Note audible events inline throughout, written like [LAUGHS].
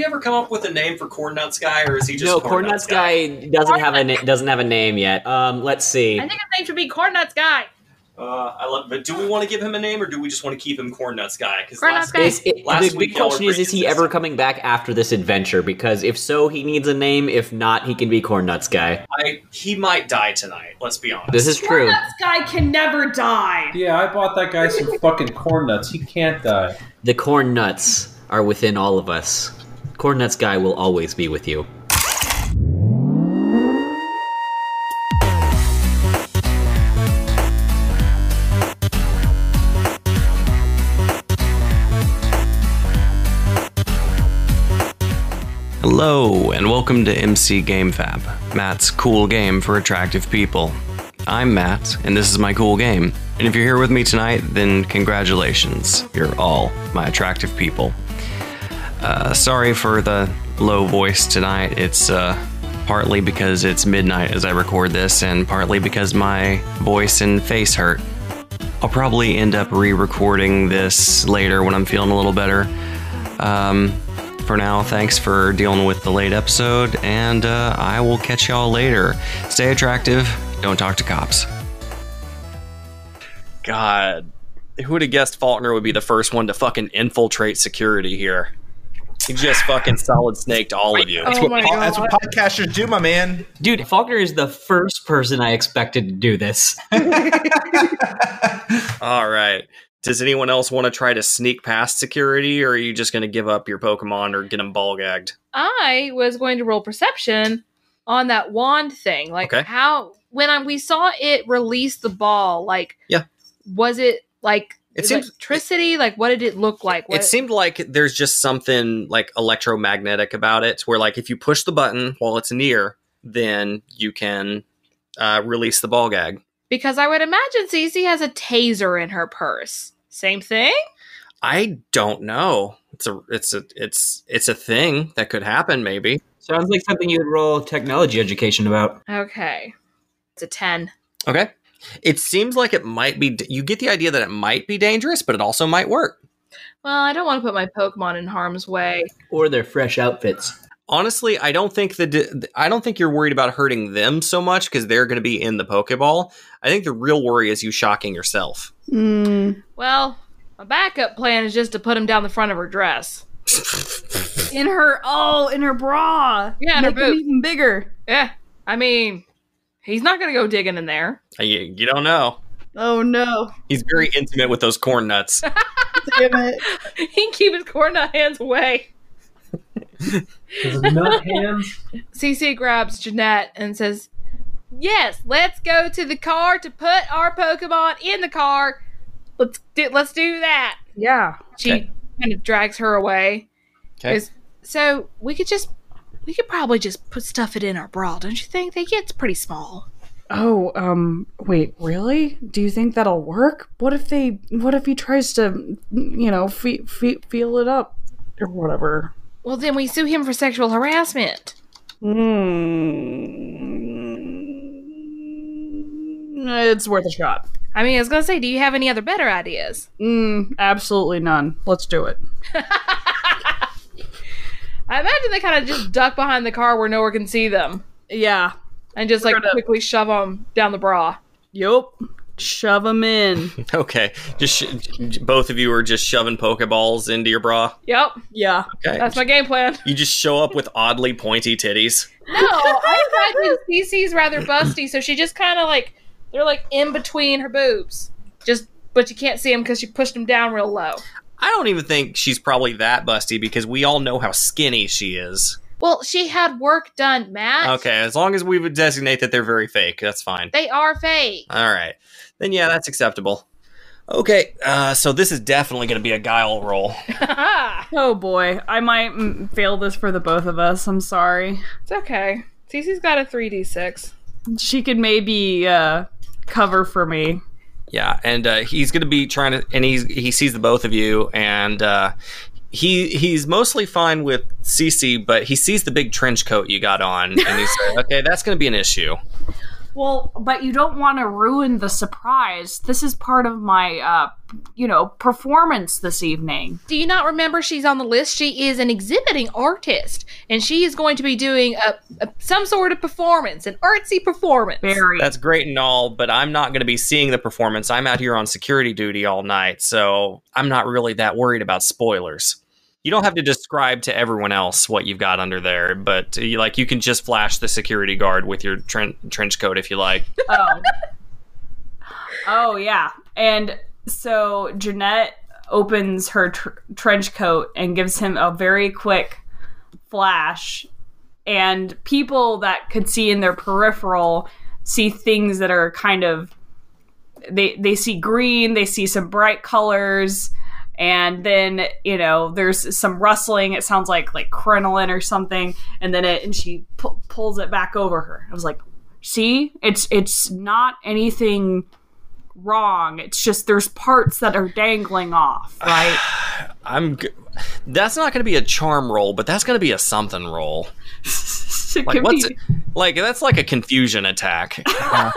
we ever come up with a name for Corn Nuts guy, or is he just no, Corn Corn Nuts guy doesn't have a na- doesn't have a name yet. Um, let's see. I think his name should be Corn Nuts Guy. Uh, I love, but do we want to give him a name, or do we just want to keep him Corn Nuts guy? Because Corn last, Nuts Guy. Is it, Last the week big question is: Is he ever coming back after this adventure? Because if so, he needs a name. If not, he can be Corn Nuts guy. I, he might die tonight. Let's be honest. This is true. Corn Nuts guy can never die. Yeah, I bought that guy some fucking corn nuts. He can't die. The corn nuts are within all of us. Corn Nuts guy will always be with you. Hello, and welcome to MC Game Fap, Matt's cool game for attractive people. I'm Matt, and this is my cool game. And if you're here with me tonight, then congratulations. You're all my attractive people. Uh, sorry for the low voice tonight. It's uh, partly because it's midnight as I record this, and partly because my voice and face hurt. I'll probably end up re recording this later when I'm feeling a little better. Um, for now, thanks for dealing with the late episode, and uh, I will catch y'all later. Stay attractive, don't talk to cops. God, who would have guessed Faulkner would be the first one to fucking infiltrate security here? He just fucking solid snaked all of you. Oh my Po- That's what podcasters do, my man. Dude, Faulkner is the first person I expected to do this. [LAUGHS] All right. Does anyone else want to try to sneak past security, or are you just going to give up your Pokemon or get them ball gagged? I was going to roll perception on that wand thing. Like Okay. how when I, we saw it release the ball, like Yeah. was it like It seems- electricity? like what did it look like? What, It seemed like there's just something like electromagnetic about it, where like if you push the button while it's near, then you can uh, release the ball gag. because I would imagine Cece has a taser in her purse. Same thing. I don't know. It's a it's a it's it's a thing that could happen. Maybe. Sounds like something you'd roll technology education about. Okay, it's a ten. Okay. It seems like it might be. You get the idea that it might be dangerous, but it also might work. Well, I don't want to put my Pokemon in harm's way. Or their fresh outfits. Honestly, I don't think that I don't think you're worried about hurting them so much because they're going to be in the Pokeball. I think the real worry is you shocking yourself. Mm, Well, my backup plan is just to put him down the front of her dress. [LAUGHS] in her oh, in her bra. Yeah, in her Make them boot. even bigger. Yeah, I mean, he's not gonna go digging in there. Uh, you, you don't know. Oh no! He's very intimate with those corn nuts. [LAUGHS] Damn it! [LAUGHS] he can keep his corn nut hands away. His nut hands. [LAUGHS] CC grabs Jeanette and says, "Yes, let's go to the car to put our Pokemon in the car. Let's do, let's do that." Yeah. She Okay. kind of drags her away. Okay. So we could just we could probably just put stuff it in our bra, don't you think? They get pretty small. Oh, um, wait, really? Do you think that'll work? What if they? What if he tries to, you know, fe- fe- feel it up or whatever? Well, then we sue him for sexual harassment. Hmm. It's worth a shot. I mean, I was gonna say, do you have any other better ideas? Mm, absolutely none. Let's do it. [LAUGHS] I imagine they kind of just duck behind the car where no one can see them Yeah. and just like We're gonna- quickly shove them down the bra. Yup. Shove them in. [LAUGHS] okay, just sh- both of you are just shoving Pokeballs into your bra. Yep, yeah. Okay, that's my game plan. you just show up with oddly pointy titties. No, I imagine CC's rather busty, so she just kind of like they're like in between her boobs, just but you can't see them because she pushed them down real low. I don't even think she's probably that busty because we all know how skinny she is. Well, she had work done, Matt. Okay, as long as we would designate that they're very fake, that's fine. They are fake. All right, then yeah, that's acceptable. Okay, uh, so this is definitely going to be a guile roll. it's [LAUGHS] [LAUGHS] Oh boy, I might mm, fail this for the both of us. I'm sorry. It's okay. CC's got a 3d6. She could maybe uh, cover for me. Yeah, and uh, he's going to be trying to, and he's he sees the both of you, and uh, he he's mostly fine with Cece, but he sees the big trench coat you got on, and he's [LAUGHS] like, okay, that's going to be an issue. Well, but you don't want to ruin the surprise. This is part of my, uh, you know, performance this evening. Do you not remember she's on the list? She is an exhibiting artist, and she is going to be doing a, a some sort of performance, an artsy performance. Very. That's great and all, but I'm not going to be seeing the performance. I'm out here on security duty all night, so I'm not really that worried about spoilers. You don't have to describe to everyone else what you've got under there, but uh, you, like you can just flash the security guard with your tren- trench coat if you like. [LAUGHS] oh. oh yeah, and so Jeanette opens her tr- trench coat and gives him a very quick flash, and people that could see in their peripheral see things that are kind of they they see green, they see some bright colors. And then you know, there's some rustling. It sounds like like crinoline or something. And then it and she pu- pulls it back over her. I was like, see it's it's not anything wrong it's just there's parts that are dangling off [SIGHS] right I'm. G- that's not going to be a charm roll, but that's going to be a something roll. [LAUGHS] Like what's be- like that's like a confusion attack. [LAUGHS] confusion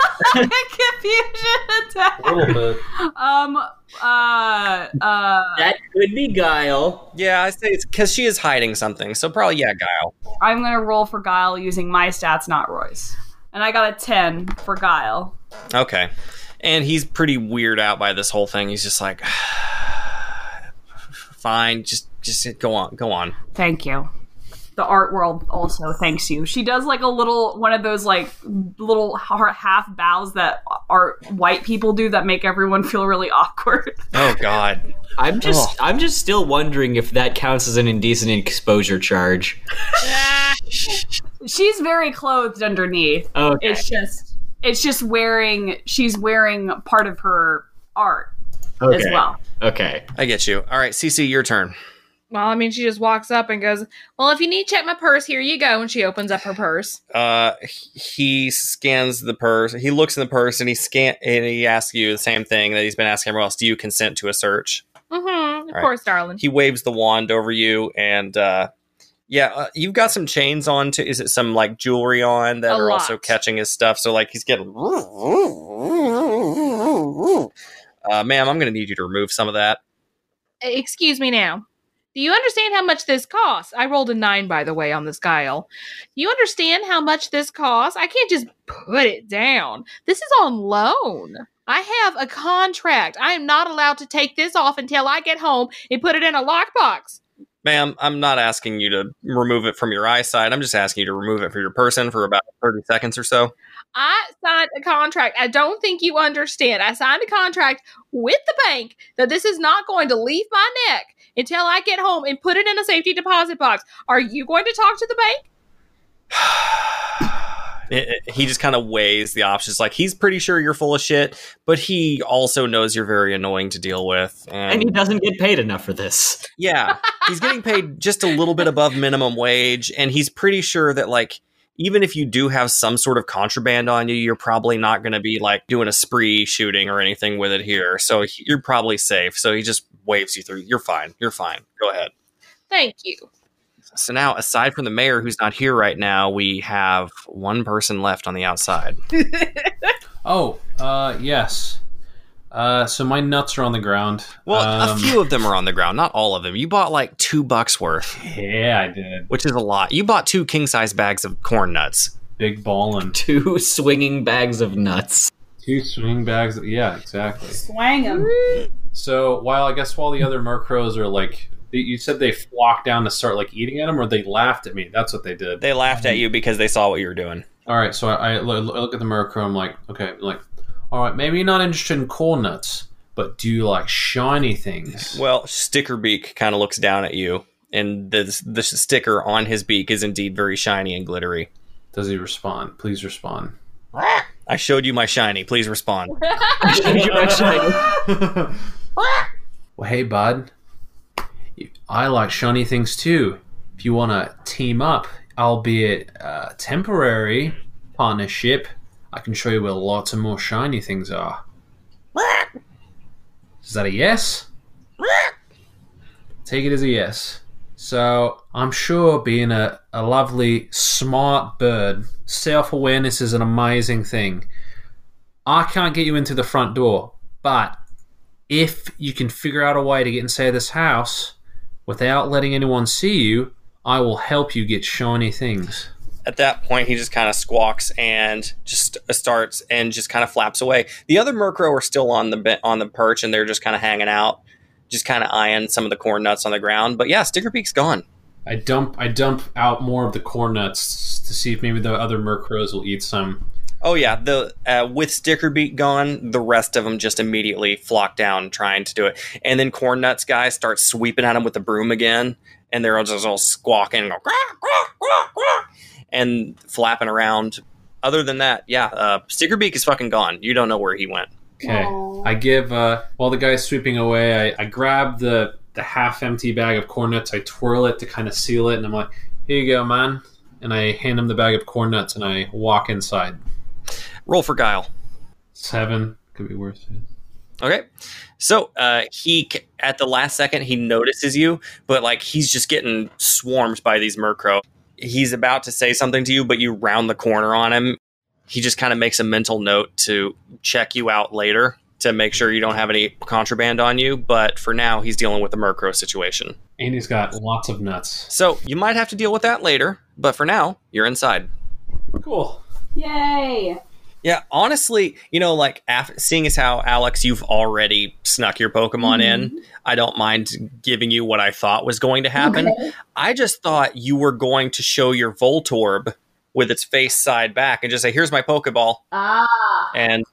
attack A little bit. um uh uh That could be Guile. yeah, I say it's because she is hiding something. So probably yeah, Guile. i'm gonna roll for guile using my stats not roy's and i got a 10 for guile Okay. And he's pretty weird out by this whole thing. He's just like, [SIGHS] fine, just just go on, go on. thank you the art world also thanks you she does like a little one of those like little half bows that art white people do that make everyone feel really awkward [LAUGHS] Oh God. I'm just I'm just still wondering if that counts as an indecent exposure charge. [LAUGHS] she's very clothed underneath Okay. it's just it's just wearing she's wearing part of her art as well Okay. I get you. All right, CC, your turn. Well, I mean, she just walks up and goes, "Well, if you need to check my purse, here you go." And she opens up her purse. Uh, he scans the purse. He looks in the purse and he scan and he asks you the same thing that he's been asking everyone else. Do you consent to a search? Mm-hmm. Of Right. course, darling. He waves the wand over you and uh, yeah, uh, you've got some chains on. To is it some like jewelry on that A are lot. also catching his stuff? So like he's getting. Uh, ma'am, I'm going to need you to remove some of that. Excuse me now. Do you understand how much this costs? I rolled a nine, by the way, on this guile. Do you understand how much this costs? I can't just put it down. This is on loan. I have a contract. I am not allowed to take this off until I get home and put it in a lockbox. Ma'am, I'm not asking you to remove it from your eyesight. I'm just asking you to remove it from your person for about 30 seconds or so. I signed a contract. I don't think you understand. I signed a contract with the bank that this is not going to leave my neck until I get home and put it in a safety deposit box. Are you going to talk to the bank? [SIGHS] It- it- he just kind of weighs the options. Like he's pretty sure you're full of shit, but he also knows you're very annoying to deal with. And he doesn't get paid enough for this. yeah, he's getting paid just a little bit above minimum wage, and he's pretty sure that like even if you do have some sort of contraband on you, you're probably not going to be like doing a spree shooting or anything with it here. So he- you're probably safe. So he just waves you through. You're fine. You're fine. Go ahead. Thank you. So now, aside from the mayor who's not here right now, we have one person left on the outside. [LAUGHS] Oh, uh, yes. Uh, so my nuts are on the ground. Well, a Um, few of them are on the ground, not all of them. You bought like two bucks worth, Yeah, I did. which is a lot. You bought two king size bags of corn nuts. Big ballin'. Two swinging bags of nuts. Two swing bags. Yeah, exactly. swang him So while I guess while the other Murkrows are like, you said they flocked down to start like eating at them, or they laughed at me. That's what they did. They laughed at you because they saw what you were doing. All right, so I, I look at the Murkrow. I'm like, okay, I'm like, all right, maybe you're not interested in corn nuts, but do you like shiny things? Well, Stickerbeak kind of looks down at you, and the the sticker on his beak is indeed very shiny and glittery. Does he respond? Please respond. I showed you my shiny. Please respond. [LAUGHS] [LAUGHS] Well, hey, bud. I like shiny things too. If you want to team up, albeit uh, temporary partnership, I can show you where lots of more shiny things are. Is that a yes? Take it as a yes. So, I'm sure being a, a lovely, smart bird, self awareness is an amazing thing. I can't get you into the front door, but if you can figure out a way to get inside this house without letting anyone see you, I will help you get shiny things. At that point, he just kind of squawks and just starts and just kind of flaps away. The other Murkrow are still on the on the perch and they're just kind of hanging out, just kind of eyeing some of the corn nuts on the ground. But yeah, Sticker Stickerbeak's gone. I dump I dump out more of the corn nuts to see if maybe the other Murkrows will eat some. Oh yeah, the uh, with Stickerbeak gone, the rest of them just immediately flock down trying to do it, and then Corn Nuts guy starts sweeping at him with the broom again, and they're all just all squawking and, go, "Quack, quack, quack, quack," and flapping around. Other than that, yeah, uh, Stickerbeak is fucking gone. You don't know where he went. Okay. Aw. I give uh while the guy's sweeping away, I, I grab the the half empty bag of corn nuts, I twirl it to kind of seal it, and I'm like, Here you go, man. And I hand him the bag of corn nuts and I walk inside. Roll for guile. Seven. Could be worse. Okay, so uh, he at the last second he notices you, but like he's just getting swarmed by these Murkrow. He's about to say something to you, but you round the corner on him. He just kind of makes a mental note to check you out later to make sure you don't have any contraband on you. But for now, he's dealing with the Murkrow situation. And he's got lots of nuts. So you might have to deal with that later. But for now, you're inside. Cool. Yay! Yeah, honestly, you know, like af- seeing as how Alex, you've already snuck your Pokemon in, I don't mind giving you what I thought was going to happen. I just thought you were going to show your Voltorb with its face side back and just say, "Here's my Pokeball," Ah. and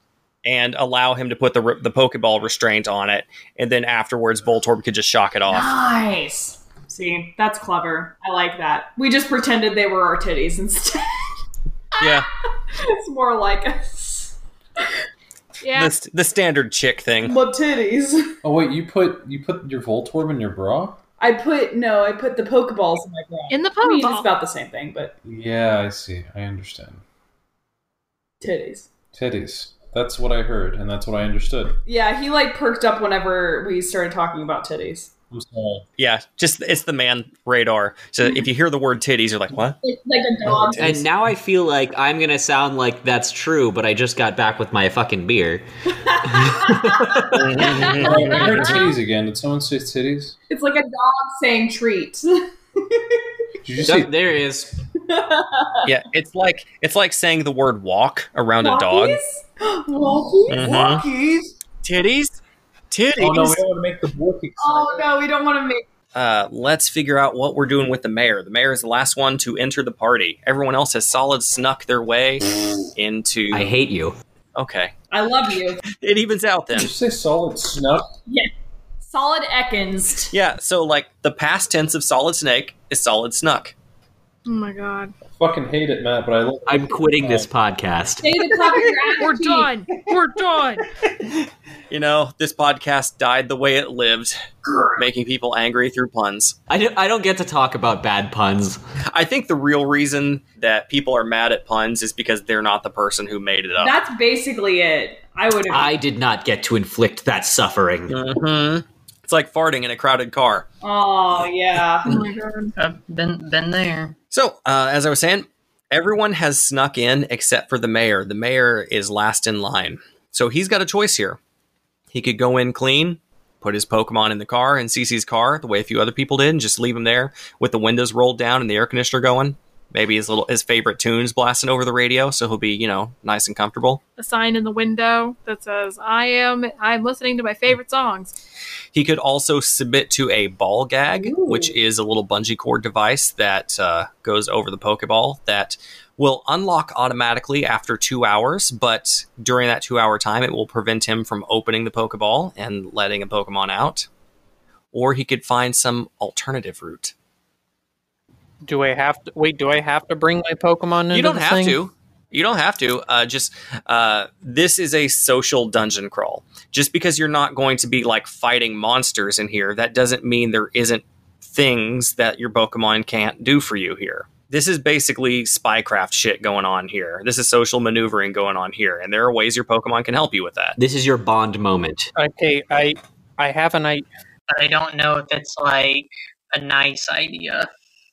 and allow him to put the re- the Pokeball restraint on it, and then afterwards, Voltorb could just shock it off. Nice. See, that's clever. I like that. We just pretended they were our titties instead. [LAUGHS] Yeah, [LAUGHS] it's more like us. Yeah. the, st- the standard chick thing. But titties. Oh wait, you put you put your Voltorb in your bra? I put no, I put the Pokeballs in my bra. in the I mean, it's about the same thing, but Yeah, I see. I understand. titties. Titties. That's what I heard, and that's what I understood. Yeah, he like perked up whenever we started talking about titties. I'm sorry. Yeah, just it's the man radar. So if you hear the word titties, you're like, what? Like, like a dog. And now I feel like I'm gonna sound like that's true, but I just got back with my fucking beer. I heard [LAUGHS] titties again. Did someone say titties? It's like a dog saying treat. Did you say So, there is. [LAUGHS] Yeah, it's like it's like saying the word walk around a dog. Walkies? [GASPS] Walkies? Mhm. Walkies? Titties, titties. Oh no, we don't want to make the book excited. Oh no, we don't want to make. uh, let's figure out what we're doing with the mayor. The mayor is the last one to enter the party. Everyone else has solid snuck their way into. I hate you. okay, I love you. it evens out then. Did you say solid snuck? Yeah. Solid Ekans. Yeah, so like the past tense of solid snake is solid snuck. Oh my god. I Fucking hate it, Matt, but I love I'm quitting this podcast. Say the top of your ass We're cheek. done. We're done. [LAUGHS] You know, this podcast died the way it lived, making people angry through puns. I don't, I don't get to talk about bad puns. I think the real reason that people are mad at puns is because they're not the person who made it up. That's basically it. I would have. I did not get to inflict that suffering. Mhm. It's like farting in a crowded car. Oh yeah. Oh my god. I've been been there. So, uh, as I was saying, everyone has snuck in except for the mayor. The mayor is last in line. So he's got a choice here. He could go in clean, put his Pokemon in the car, in CC's car, the way a few other people did, and just leave him there with the windows rolled down and the air conditioner going. Maybe his little his favorite tunes blasting over the radio, so he'll be, you know, nice and comfortable. A sign in the window that says, "I am. I'm listening to my favorite songs." He could also submit to a ball gag, Ooh. which is a little bungee cord device that uh, goes over the Pokeball that will unlock automatically after two hours, but during that two hour time, it will prevent him from opening the Pokeball and letting a Pokemon out. Or he could find some alternative route. Do I have to wait? Do I have to bring my Pokemon into you don't have thing? to. You don't have to. Uh, just uh, this is a social dungeon crawl. Just because you're not going to be like fighting monsters in here, that doesn't mean there isn't things that your Pokemon can't do for you here. This is basically spycraft shit going on here. This is social maneuvering going on here, and there are ways your Pokemon can help you with that. This is your bond moment. Okay, I I have an I. but I don't know if it's like a nice idea.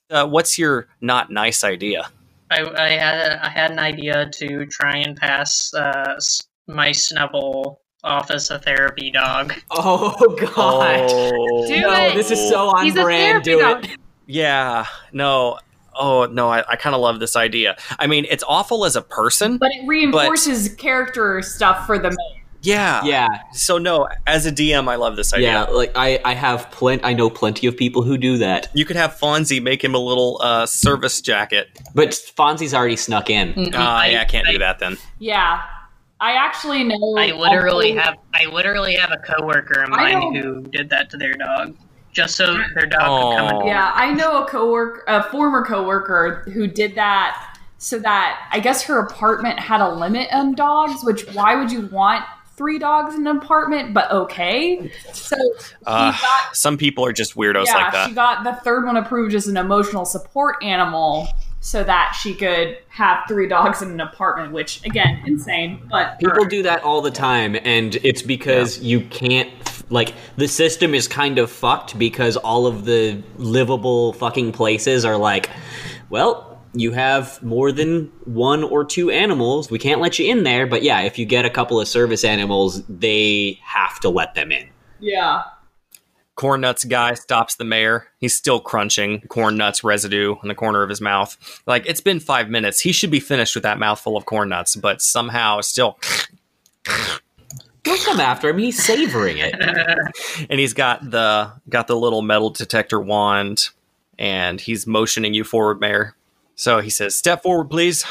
Uh, what's your not nice idea? I, I had a, I had an idea to try and pass uh, my Snubbull off as a therapy dog. [LAUGHS] Oh god. Oh, Do no, it. this is so on He's brand. therapy Do dog. it. yeah. No. Oh no, I, I kind of love this idea. I mean, it's awful as a person. But it reinforces character stuff for the mayor. Yeah. Yeah, So no, as a DM, I love this idea. yeah. Like I, I have plenty. I know plenty of people who do that. You could have Fonzie make him a little uh, service jacket. But Fonzie's already snuck in. Ah, yeah, I can't do that then. Yeah. I actually know. I literally have I literally have a coworker of mine who did that to their dog, just so their dog could come Aw. and Yeah, I know a coworker, a former coworker who did that so that I guess her apartment had a limit on dogs. Which why would you want three dogs in an apartment? But okay, so Uh, got some people are just weirdos yeah, like that. she got the third one approved as an emotional support animal so that she could have three dogs in an apartment. Which again, insane, but People do that all the time, and it's because you can't. Like the system is kind of fucked because all of the livable fucking places are like, well, you have more than one or two animals. We can't let you in there. But yeah, if you get a couple of service animals, they have to let them in. yeah. Corn nuts guy stops the mayor. He's still crunching corn nuts residue in the corner of his mouth. Like it's been five minutes. He should be finished with that mouthful of corn nuts, but somehow still. Don't come after him. He's savoring it. [LAUGHS] And he's got the got the little metal detector wand, and he's motioning you forward, mayor. So he says, "Step forward, please.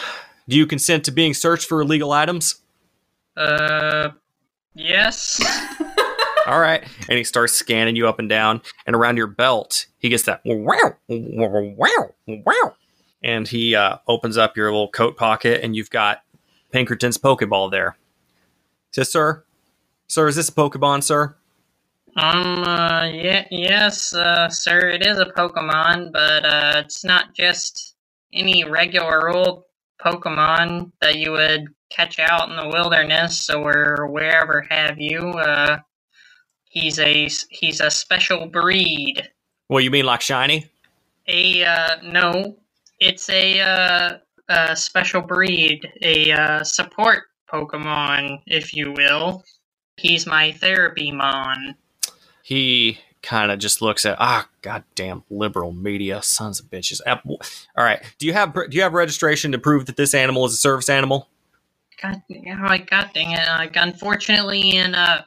Do you consent to being searched for illegal items?" Uh, yes. [LAUGHS] All right. And he starts scanning you up and down. And around your belt, he gets that wow, wow, wow. And he uh, opens up your little coat pocket, and you've got Pinkerton's Pokeball there. He says, Sir, sir, is this a Pokemon, sir? Um, uh, yeah, yes, uh, sir, it is a Pokemon, but, uh, it's not just any regular old Pokemon that you would catch out in the wilderness or wherever have you. Uh, he's a, he's a special breed. Well, you mean like shiny? A, uh, no, it's a, uh, a special breed, a, uh, support Pokemon, if you will. He's my therapy mon. He kind of just looks at ah, goddamn liberal media, sons of bitches. All right, do you have do you have registration to prove that this animal is a service animal? God, oh, God dang it! Like, unfortunately, in uh,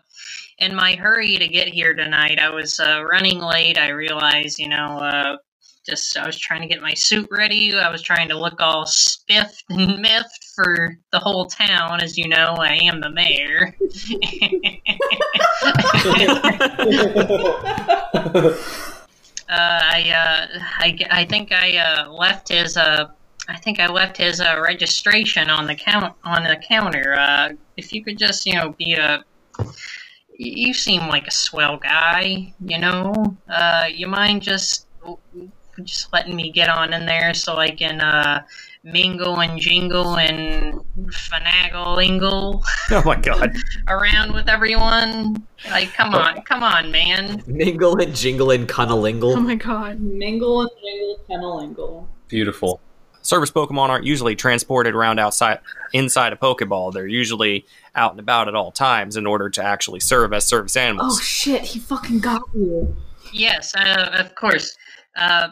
in my hurry to get here tonight, I was uh, running late. I realized, you know, uh, just I was trying to get my suit ready. I was trying to look all spiffed and [LAUGHS] miffed for the whole town. As you know, I am the mayor. [LAUGHS] uh, I, uh, I, I think I uh, left his uh, I think I left his uh, registration on the count on the counter. Uh, if you could just, you know, be a you seem like a swell guy, you know. Uh, you mind just just letting me get on in there so I can uh, mingle and jingle and finagle ingle [LAUGHS] Oh my god! [LAUGHS] around with everyone? Like, come on, come on, man. Mingle and jingle and Oh my god. Mingle and jingle, kennelingle. Beautiful. Service Pokemon aren't usually transported around outside inside a Pokeball. They're usually out and about at all times in order to actually serve as service animals. Oh shit! He fucking got you. Yes, uh, of course. Uh,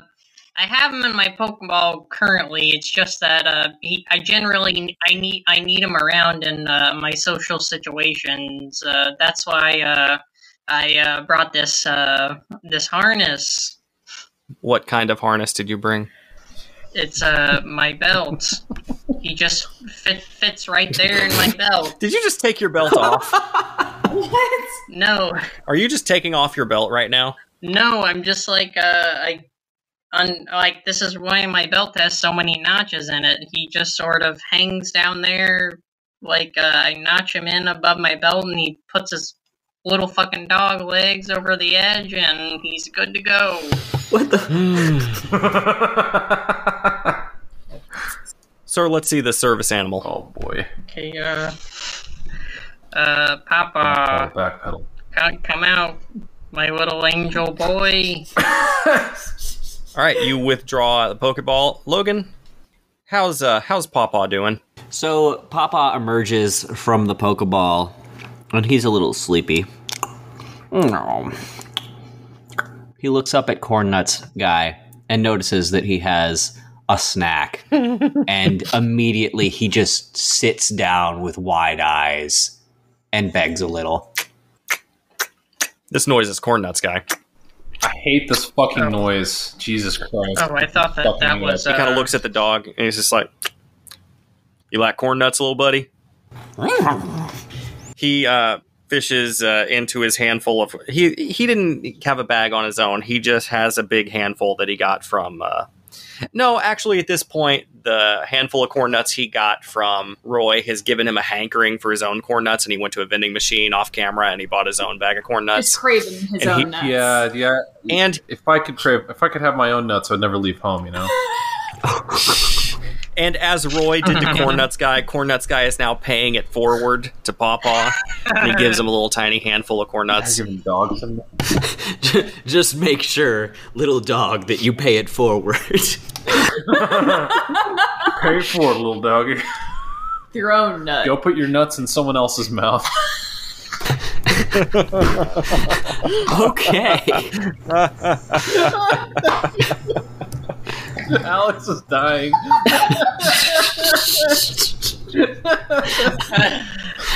I have him in my Pokeball currently. It's just that uh, he, I generally I need I need him around in uh, my social situations. Uh, that's why uh, I uh, brought this uh, this harness. What kind of harness did you bring? It's uh, my belt. he just fit, fits right there in my belt. Did you just take your belt [LAUGHS] off? What? No, Are you just taking off your belt right now? no, I'm just like uh, I. Un, like this is why my belt has so many notches in it. He just sort of hangs down there, like uh, I notch him in above my belt, and he puts his little fucking dog legs over the edge, and he's good to go. What the? [LAUGHS] Sir, let's see the service animal. oh boy. Okay, uh, uh, Pawpaw, backpedal. come, come out, my little angel boy. [LAUGHS] All right, you withdraw the Pokeball. Logan, how's uh how's Pawpaw doing? So Pawpaw emerges from the Pokeball, and he's a little sleepy. No. He looks up at Corn Nuts guy and notices that he has a snack, [LAUGHS] and immediately he just sits down with wide eyes and begs a little. This noise is corn nuts guy. I hate this fucking noise. Jesus Christ. Oh, I thought that Fucking that was. He kind uh, of looks at the dog and he's just like, "You like corn nuts, little buddy?" He uh, fishes uh, into his handful of. He he didn't have a bag on his own. He just has a big handful that he got from. Uh, no, actually, at this point, the handful of corn nuts he got from Roy has given him a hankering for his own corn nuts, and he went to a vending machine off camera and he bought his own bag of corn It's nuts. craving his And own he- nuts. Yeah, yeah. And If I could crave, if I could have my own nuts, I'd never leave home. You know. [LAUGHS] And as Roy did to [LAUGHS] Corn Nuts Guy, Corn Nuts Guy is now paying it forward to Pawpaw. and he gives him a little tiny handful of corn nuts. give dogs some. [LAUGHS] Just make sure, little dog, that you pay it forward. [LAUGHS] Pay for it, little doggy. Your own nut. Go put your nuts in someone else's mouth. okay. [LAUGHS] Alex is dying.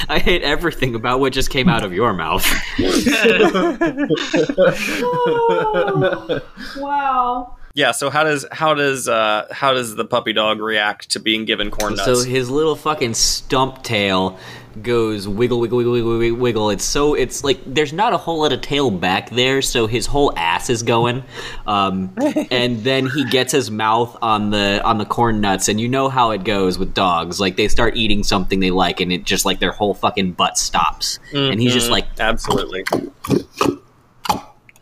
I hate everything about what just came out of your mouth. [LAUGHS] wow. Yeah, so how does how does uh how does the puppy dog react to being given corn nuts? So his little fucking stump tail goes wiggle, wiggle, wiggle, wiggle, wiggle, wiggle. It's so it's like there's not a whole lot of tail back there, so his whole ass is going. Um, [LAUGHS] and then he gets his mouth on the on the corn nuts, and you know how it goes with dogs. Like they start eating something they like, and it just like their whole fucking butt stops, and he's just Mhm, like absolutely.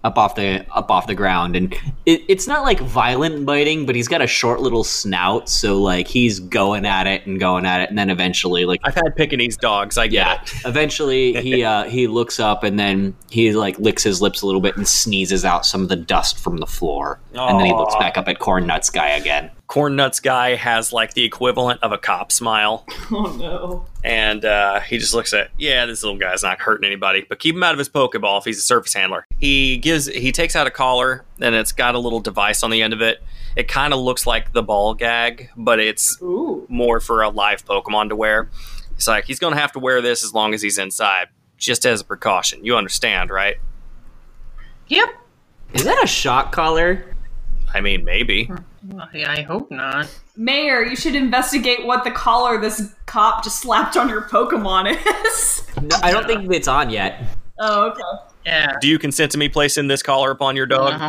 Up off the up off the ground. And it, it's not like violent biting but he's got a short little snout so like he's going at it and going at it. And then eventually like I've had Pekingese dogs. I get yeah. it. [LAUGHS] eventually he uh he looks up and then he like licks his lips a little bit and sneezes out some of the dust from the floor. And then he looks back up at corn nuts guy again Corn nuts guy has like the equivalent of a cop smile, [LAUGHS] Oh no. and uh, he just looks at, yeah, this little guy's not hurting anybody, but keep him out of his Pokeball if he's a surface handler. He gives, he takes out a collar, and it's got a little device on the end of it. It kind of looks like the ball gag, but it's Ooh. more for a live Pokemon to wear. He's like, he's going to have to wear this as long as he's inside, just as a precaution. You understand, right? Yep. is that a shock collar I mean, maybe. I I hope not. Mayor, you should investigate what the collar this cop just slapped on your Pokemon is. no, i don't think it's on yet oh, okay. Yeah. Do you consent to me placing this collar upon your dog?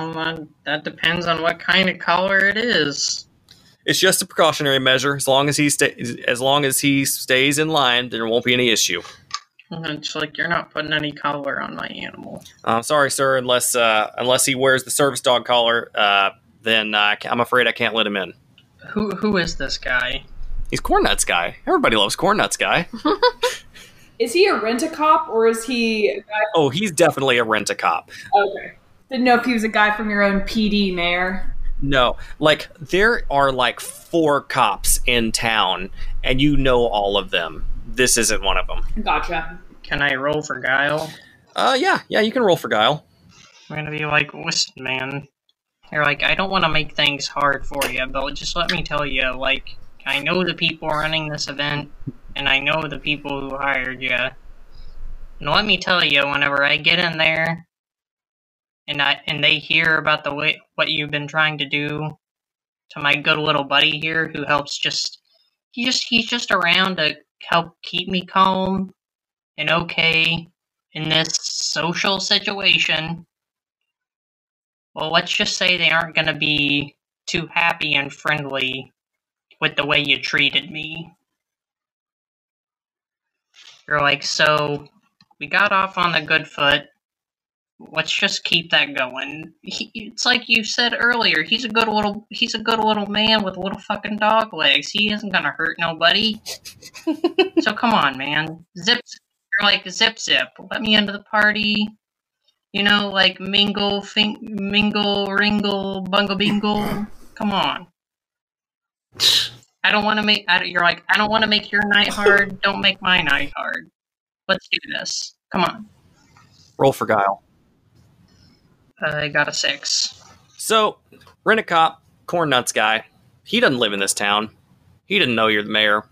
That depends on what kind of collar it is. It's just a precautionary measure. As long as he stays, as long as he stays in line, there won't be any issue. It's like you're not putting any collar on my animal. I'm sorry, sir. Unless uh, unless he wears the service dog collar, uh, then uh, I'm afraid I can't let him in. Who who is this guy? He's Corn Nuts guy. Everybody loves Corn Nuts guy. [LAUGHS] Is he a rent a cop or is he a guy? Oh, he's definitely a rent a cop. Okay. Didn't know if he was a guy from your own PD, Mayor. No, like there are like four cops in town, and you know all of them. This isn't one of them. Gotcha. Can I roll for guile? Uh, yeah, yeah, you can roll for guile. I'm gonna be like, listen, man. You're like, I don't want to make things hard for you, but just let me tell you, like, I know the people running this event, and I know the people who hired you. And let me tell you, whenever I get in there, and I and they hear about the way what you've been trying to do to my good little buddy here, who helps just he just he's just around to help keep me calm and okay in this social situation. Well, let's just say they aren't going to be too happy and friendly with the way you treated me. You're like, so we got off on a good foot. Let's just keep that going. He, it's like you said earlier. He's a good little. He's a good little man with little fucking dog legs. He isn't gonna hurt nobody. [LAUGHS] so come on, man. Zip. You're like zip zip. Let me into the party. You know, like mingle, fin- mingle, ringle, bungle, bingle. Come on. I don't want to make. I, you're like, I don't want to make your night [LAUGHS] hard. Don't make my night hard. Let's do this. Come on. Roll for guile. I got a six. So, rent a cop, corn nuts guy. He doesn't live in this town. He didn't know you're the mayor,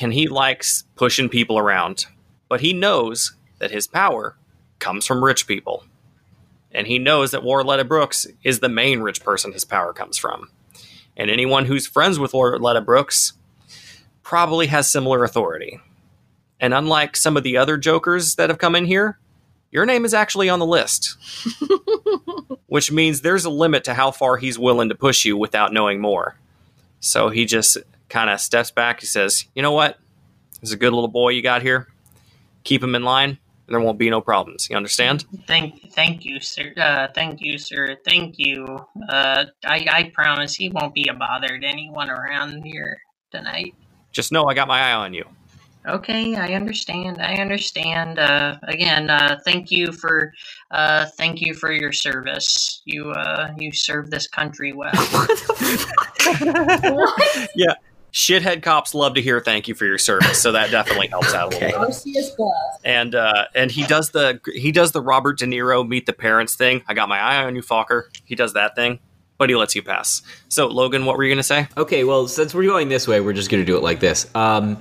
and he likes pushing people around. But he knows that his power comes from rich people. And he knows that Warletta Brooks is the main rich person his power comes from. And anyone who's friends with Warletta Brooks probably has similar authority. And unlike some of the other jokers that have come in here, your name is actually on the list [LAUGHS] which means there's a limit to how far he's willing to push you without knowing more. So he just kind of steps back. He says, You know what? This is a good little boy you got here. Keep him in line, and there won't be no problems. You understand? Thank, thank you, sir. Uh, thank you, sir. Thank you. Uh, I, I promise he won't be a bother to anyone around here tonight. Just know I got my eye on you. Okay, I understand. I understand. Uh, again, uh, thank you for uh, thank you for your service. You uh, you serve this country well. [LAUGHS] [LAUGHS] Yeah. Shithead cops love to hear thank you for your service, so that definitely helps out a little bit. And uh, and he does the he does the Robert De Niro meet the parents thing. I got my eye on you, Focker. He does that thing, but he lets you pass. So Logan, what were you gonna say? Okay, well, since we're going this way, we're just going to do it like this. Um,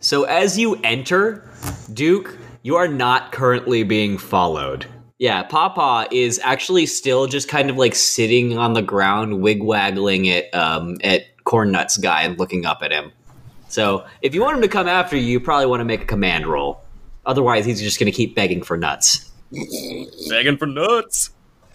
so as you enter, Duke, you are not currently being followed. Yeah, Pawpaw is actually still just kind of like sitting on the ground, wigwaggling at um, at Corn Nuts guy and looking up at him. So if you want him to come after you, you probably want to make a command roll. Otherwise, he's just going to keep begging for nuts. Begging for nuts.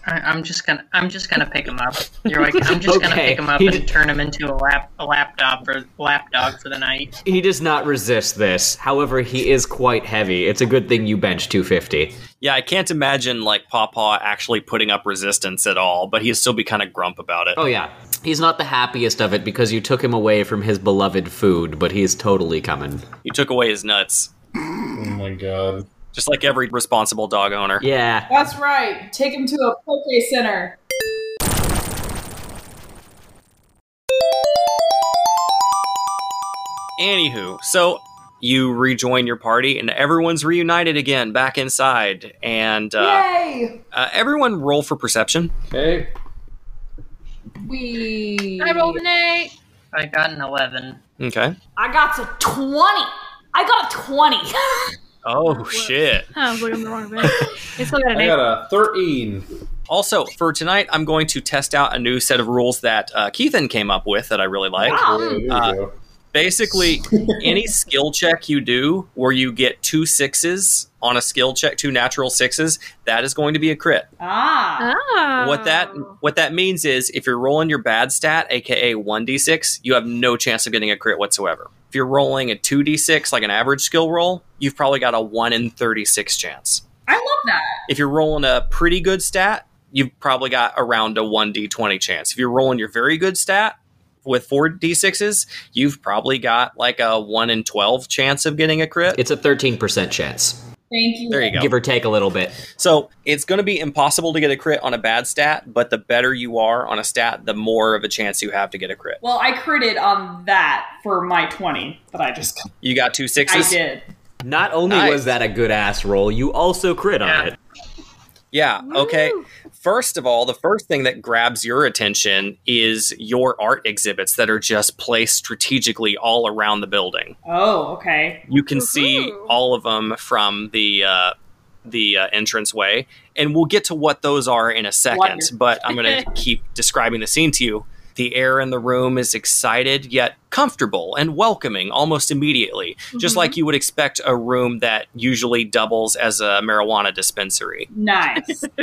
I, I'm just gonna I'm just gonna pick him up. You're like I'm just gonna pick him up he and did- turn him into a lap a lapdog for lapdog for the night. He does not resist this. However, he is quite heavy. It's a good thing you bench 250. Yeah, I can't imagine like Pawpaw actually putting up resistance at all, but he'd still be kind of grump about it. Oh yeah, he's not the happiest of it because you took him away from his beloved food, but he's totally coming. You took away his nuts, Oh my god. just like every responsible dog owner. Yeah. That's right. Take him to a Poke Center. Anywho, so you rejoin your party and everyone's reunited again back inside, and uh, Yay! uh, everyone roll for perception. Okay. We. I rolled an eight. I got an eleven. Okay. I got a 20. I got a 20. [LAUGHS] Oh shit. I was looking at the wrong thing. I still got an I eight. got a 13. Also, for tonight, I'm going to test out a new set of rules that uh, Keithan came up with that I really like. Wow. Uh. Basically, [LAUGHS] any skill check you do where you get two sixes on a skill check, two natural sixes, that is going to be a crit. Ah. Oh. What that what that means is if you're rolling your bad stat, aka one d six, you have no chance of getting a crit whatsoever. If you're rolling a two d six, like an average skill roll, you've probably got a one in thirty six chance. I love that. If you're rolling a pretty good stat, you've probably got around a one d twenty chance. If you're rolling your very good stat with four d sixes, you've probably got like a one in twelve chance of getting a crit. It's a 13% chance, Thank you. There you go. give or take a little bit. So it's going to be impossible to get a crit on a bad stat, but the better you are on a stat, the more of a chance you have to get a crit. Well, I critted on that for my 20 that I just. You got two sixes? I did. Not only Nice. was that a good ass roll, you also crit on Yeah. it. Yeah. Okay. First of all, the first thing that grabs your attention is your art exhibits that are just placed strategically all around the building. Oh, okay. You can see all of them from the uh, the uh, entranceway, and we'll get to what those are in a second. Wonderful. But I'm going [LAUGHS] to keep describing the scene to you. The air in the room is excited yet comfortable and welcoming almost immediately, just mm-hmm. like you would expect a room that usually doubles as a marijuana dispensary. Nice. [LAUGHS]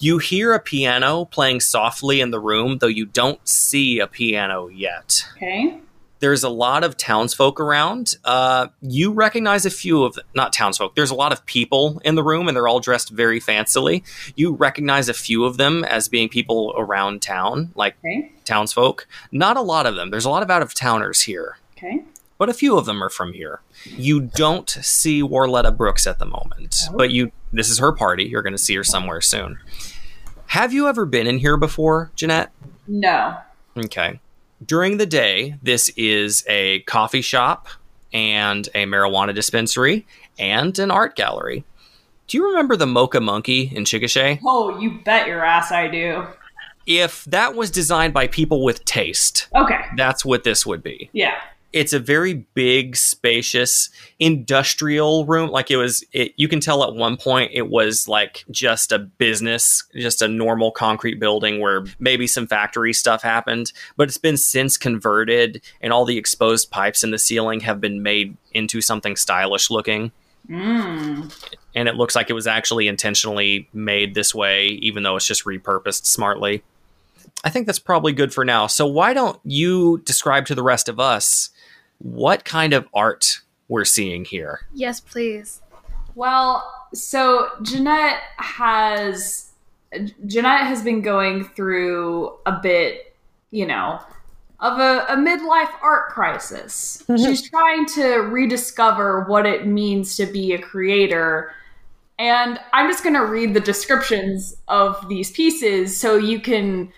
You hear a piano playing softly in the room, though you don't see a piano yet. okay. There's a lot of townsfolk around. Uh, you recognize a few of, not townsfolk, there's a lot of people in the room, and they're all dressed very fancily. You recognize a few of them as being people around town, like Okay. townsfolk. Not a lot of them. There's a lot of out of towners here, Okay. but a few of them are from here. You don't see Warletta Brooks at the moment, Oh. but you. This is her party. You're going to see her somewhere soon. Have you ever been in here before, Jeanette? No. Okay. During the day, this is a coffee shop and a marijuana dispensary and an art gallery. Do you remember the Mocha Monkey in Chickasha? Oh, you bet your ass I do. If that was designed by people with taste, Okay. that's what this would be. Yeah. It's a very big, spacious industrial room. Like it was, it, you can tell at one point it was like just a business, just a normal concrete building where maybe some factory stuff happened, but it's been since converted and all the exposed pipes in the ceiling have been made into something stylish looking. Mm. And it looks like it was actually intentionally made this way, even though it's just repurposed smartly. I think that's probably good for now. So, why don't you describe to the rest of us what kind of art we're seeing here? Yes, please. Well, so Jeanette has Jeanette has been going through a bit, you know, of a, a midlife art crisis. Mm-hmm. She's trying to rediscover what it means to be a creator. And I'm just going to read the descriptions of these pieces so you can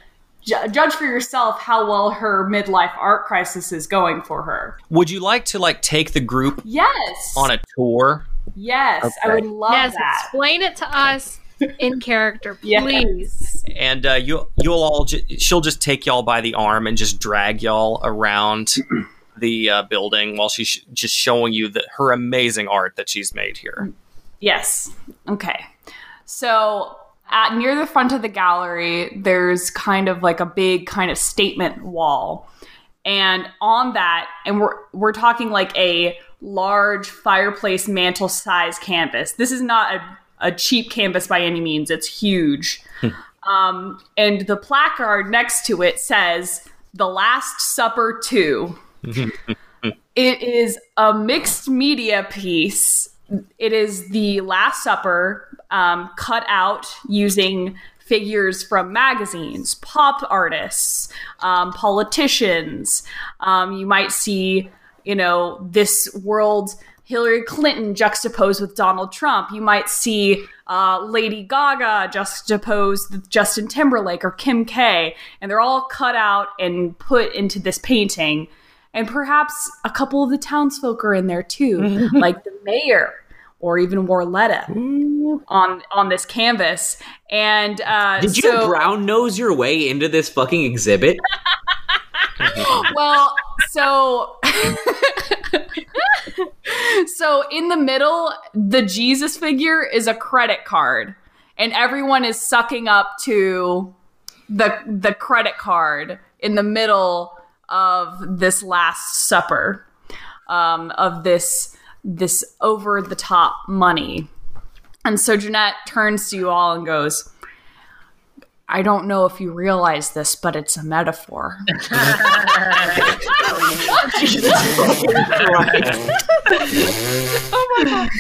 ju- judge for yourself how well her midlife art crisis is going for her. Would you like to like take the group Yes. on a tour? yes, I would love yes, that. explain it to us in character, [LAUGHS] Yes. please. And uh, you you'll all ju- she'll just take y'all by the arm and just drag y'all around [CLEARS THROAT] the uh, building while she's sh- just showing you the, her amazing art that she's made here. Yes. Okay. So at near the front of the gallery, there's kind of like a big kind of statement wall. And on that, and we're we're talking like a large fireplace mantle size canvas. This is not a, a cheap canvas by any means. It's huge. um, and the placard next to it says The Last Supper 2. [LAUGHS] It is a mixed media piece. It is the Last Supper um, cut out using figures from magazines, pop artists, um, politicians. Um, you might see, you know, this world Hillary Clinton juxtaposed with Donald Trump. You might see uh, Lady Gaga juxtaposed with Justin Timberlake or Kim K, and they're all cut out and put into this painting. And perhaps a couple of the townsfolk are in there too, [LAUGHS] like the mayor or even Warletta on on this canvas. And uh, Did you so, brown nose your way into this fucking exhibit? [LAUGHS] well, so [LAUGHS] so in the middle, the Jesus figure is a credit card, and everyone is sucking up to the the credit card in the middle of this Last Supper, um, of this this over the top money. And so Jeanette turns to you all and goes, I don't know if you realize this, but it's a metaphor. Oh, my god.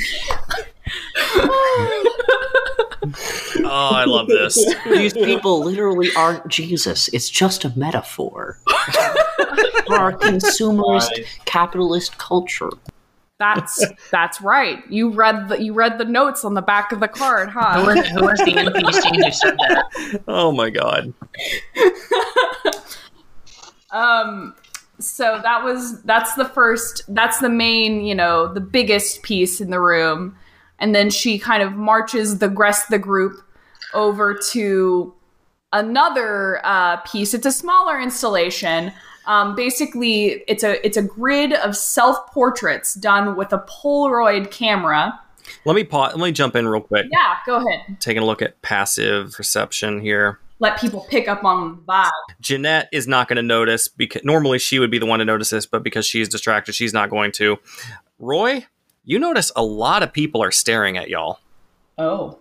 oh, I love this. These people literally aren't Jesus. It's just a metaphor for [LAUGHS] our consumerist capitalist culture. That's [LAUGHS] that's right. You read the you read the notes on the back of the card, Who huh? was, who was the NPC [LAUGHS] who said that? oh my god. [LAUGHS] Um so that was that's the first that's the main, you know, the biggest piece in the room. And then she kind of marches the rest of the group over to another uh, piece. It's a smaller installation. Um, basically, it's a it's a grid of self portraits done with a Polaroid camera. Let me pause. Let me jump in real quick. Yeah, go ahead. Taking a look at passive perception here. Let people pick up on the vibe. Jeanette is not going to notice because normally she would be the one to notice this, but because she's distracted, she's not going to. Roy, you notice a lot of people are staring at y'all. Oh.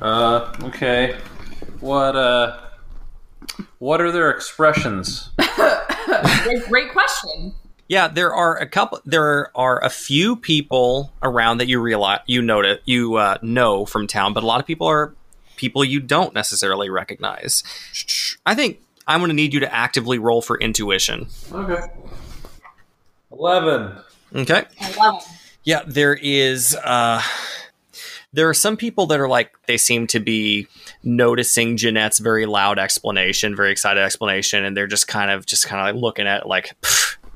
Uh, okay. What uh, what are their expressions? [LAUGHS] Great, great question. Yeah, there are a couple. There are a few people around that you realize you notice you uh, know from town, but a lot of people are people you don't necessarily recognize. I think I'm going to need you to actively roll for intuition. Okay. Eleven. Okay. I love it. Yeah, there is. Uh, there are some people that are like they seem to be noticing Jeanette's very loud explanation, very excited explanation, and they're just kind of just kind of like looking at it like,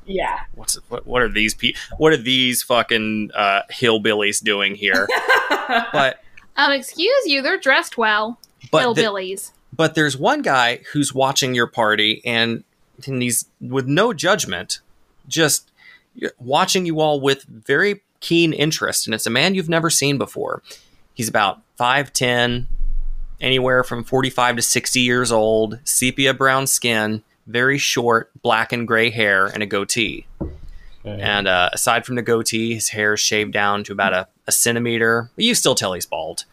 Yeah. what's what, what are these people? What are these fucking uh, hillbillies doing here? [LAUGHS] but Um, excuse you, they're dressed well. but the- Hillbillies. but there's one guy who's watching your party and, and he's with no judgment, just watching you all with very keen interest, and it's a man you've never seen before. He's about five ten, anywhere from forty five to sixty years old, sepia brown skin, very short black and gray hair, and a goatee. And uh, aside from the goatee, his hair is shaved down to about a, a centimeter. But you still tell he's bald.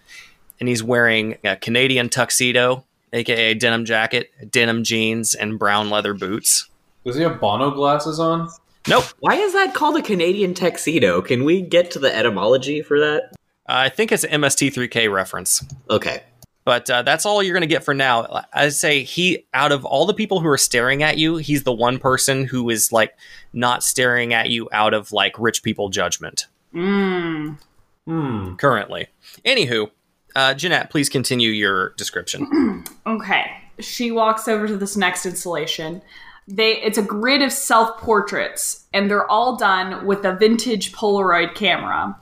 And he's wearing a Canadian tuxedo, aka denim jacket, denim jeans, and brown leather boots. Does he have Bono glasses on? Nope. Why is that called a Canadian tuxedo? Can we get to the etymology for that? I think it's an MST3K reference. Okay. But uh, that's all you're going to get for now. I say he, out of all the people who are staring at you, he's the one person who is like not staring at you out of like rich people judgment Mm. Hmm. currently. Anywho, uh, Jeanette, please continue your description. [CLEARS THROAT] Okay. She walks over to this next installation. They it's a grid of self-portraits and they're all done with a vintage Polaroid camera.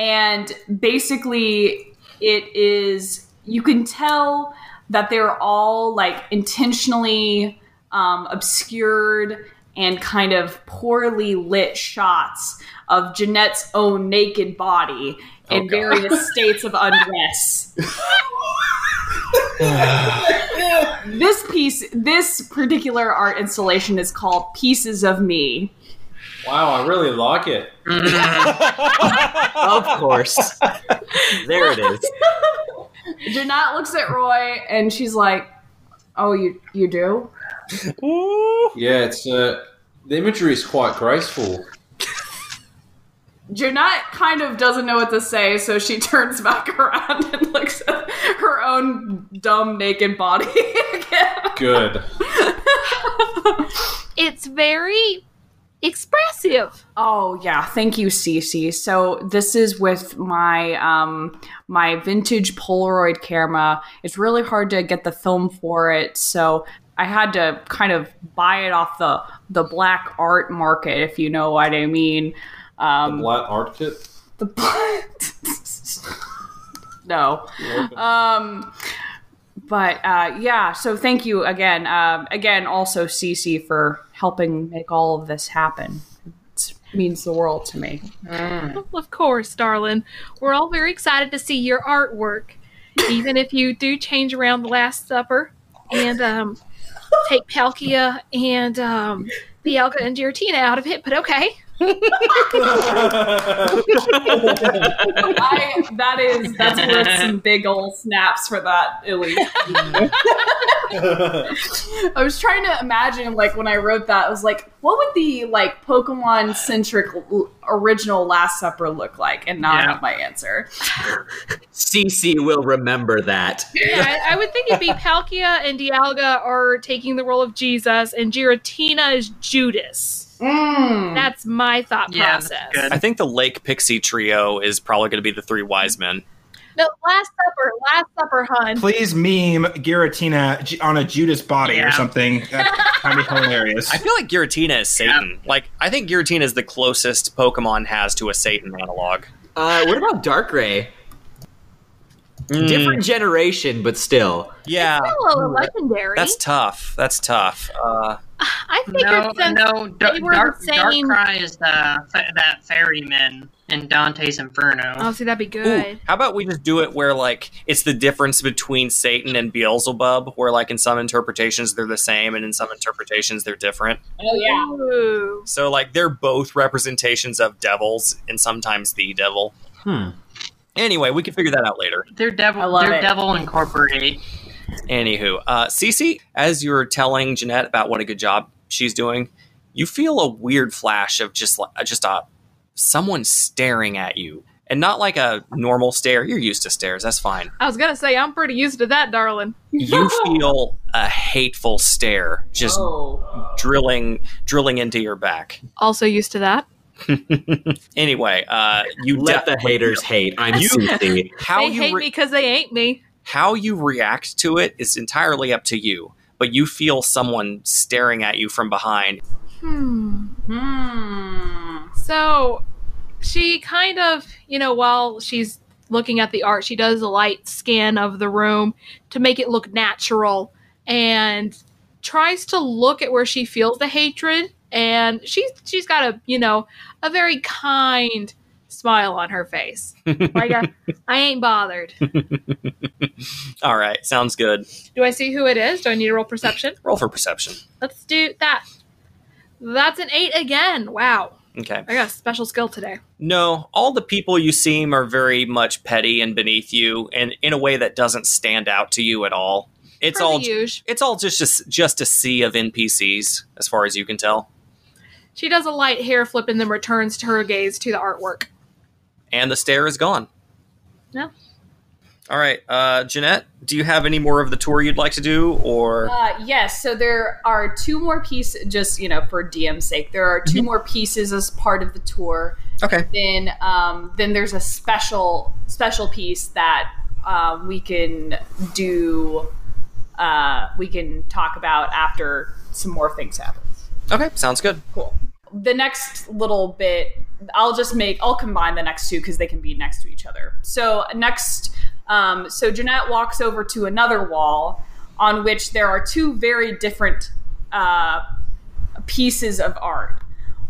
And basically it is you can tell that they're all like intentionally um, obscured and kind of poorly lit shots of Jeanette's own naked body in God. various [LAUGHS] states of undress. [SIGHS] this piece, this particular art installation is called Pieces of Me. Wow, I really like it. Of course. there it is. [LAUGHS] Jeanette looks at Roy and she's like, "Oh, you you do?" Yeah, it's uh, the imagery is quite graceful. Jeanette kind of doesn't know what to say, so she [LAUGHS] turns back around and looks at her own dumb naked body [LAUGHS] again. Good. It's very expressive. Oh yeah, thank you, Cece. So this is with my um my vintage Polaroid camera. It's really hard to get the film for it, so I had to kind of buy it off the the black art market, if you know what I mean. The Um, Black Art Kit. the [LAUGHS] [LAUGHS] no. Um, but uh, yeah, so thank you again. Um, again, also Cece for helping make all of this happen. It means the world to me. Of course, darling. We're all very excited to see your artwork, even if you do change around the Last Supper and um, take Palkia and um, Dialga and Giratina out of it. But okay. I, that is that's worth some big old snaps for that elite. [LAUGHS] I was trying to imagine like when I wrote that, I was like, what would the like Pokemon centric original Last Supper look like? And not Yeah. my answer. CC will remember that. Yeah, I, I would think it'd be Palkia and Dialga are taking the role of Jesus, and Giratina is Judas. Mm. That's my thought Yeah, process. I think the Lake Pixie trio is probably going to be the three wise men. No, Last Supper, Last Supper, hun. Please meme Giratina on a Judas body Yeah. or something. That would be hilarious. [LAUGHS] I feel like Giratina is Satan. Like, I think Giratina is the closest Pokemon has to a Satan analog. Uh, what about Darkrai? Mm, Different generation, but still. Yeah, Hello, legendary. that's tough. That's tough. Uh, I figured No, since no, they Dark, were the Dark, same- Darkrai is the fa- that ferryman in Dante's Inferno. Oh, see, that'd be ooh, good. how about we just do it where like it's the difference between Satan and Beelzebub, where like in some interpretations they're the same and in some interpretations they're different. Oh yeah. Ooh. So like they're both representations of devils and sometimes the devil. Hmm. Anyway, we can figure that out later. They're devil. I love They're it. devil incorporate. Anywho, uh, Cece, as you're telling Jeanette about what a good job she's doing, you feel a weird flash of just like just a someone staring at you, and not like a normal stare. You're used to stares. That's fine. I was gonna say I'm pretty used to that, darling. You [LAUGHS] feel a hateful stare just Oh. drilling drilling into your back. Also used to that. [LAUGHS] anyway, uh, you Let the haters hate. I'm You- Susie. [LAUGHS] How they you hate re- me because they ain't me. How you react to it is entirely up to you. But you feel someone staring at you from behind. Hmm. Hmm. So she kind of, you know, while she's looking at the art, she does a light scan of the room to make it look natural and tries to look at where she feels the hatred and she's she's got a, you know, a very kind smile on her face. [LAUGHS] Like a, I ain't bothered. [LAUGHS] All right, sounds good. Do I see who it is? Do I need to roll perception? Roll for perception. Let's do that. That's an 8 again. Wow. Okay. I got a special skill today. No, all the people you seem are very much petty and beneath you, and in a way that doesn't stand out to you at all. It's all usual. it's all just a, just a sea of NPCs, as far as you can tell. She does a light hair flip and then returns to her gaze to the artwork. And the stare is gone. No. All right, uh, Jeanette, do you have any more of the tour you'd like to do, or Uh, yes, so there are two more pieces, just, you know, for DM's sake, there are 2 more pieces as part of the tour. okay? Then, um, then there's a special, special piece that um, we can do, uh, we can talk about after some more things happen. Okay, sounds good. Cool. The next little bit, I'll just make, I'll combine the next two because they can be next to each other. So, next, um, so Jeanette walks over to another wall on which there are two very different uh, pieces of art.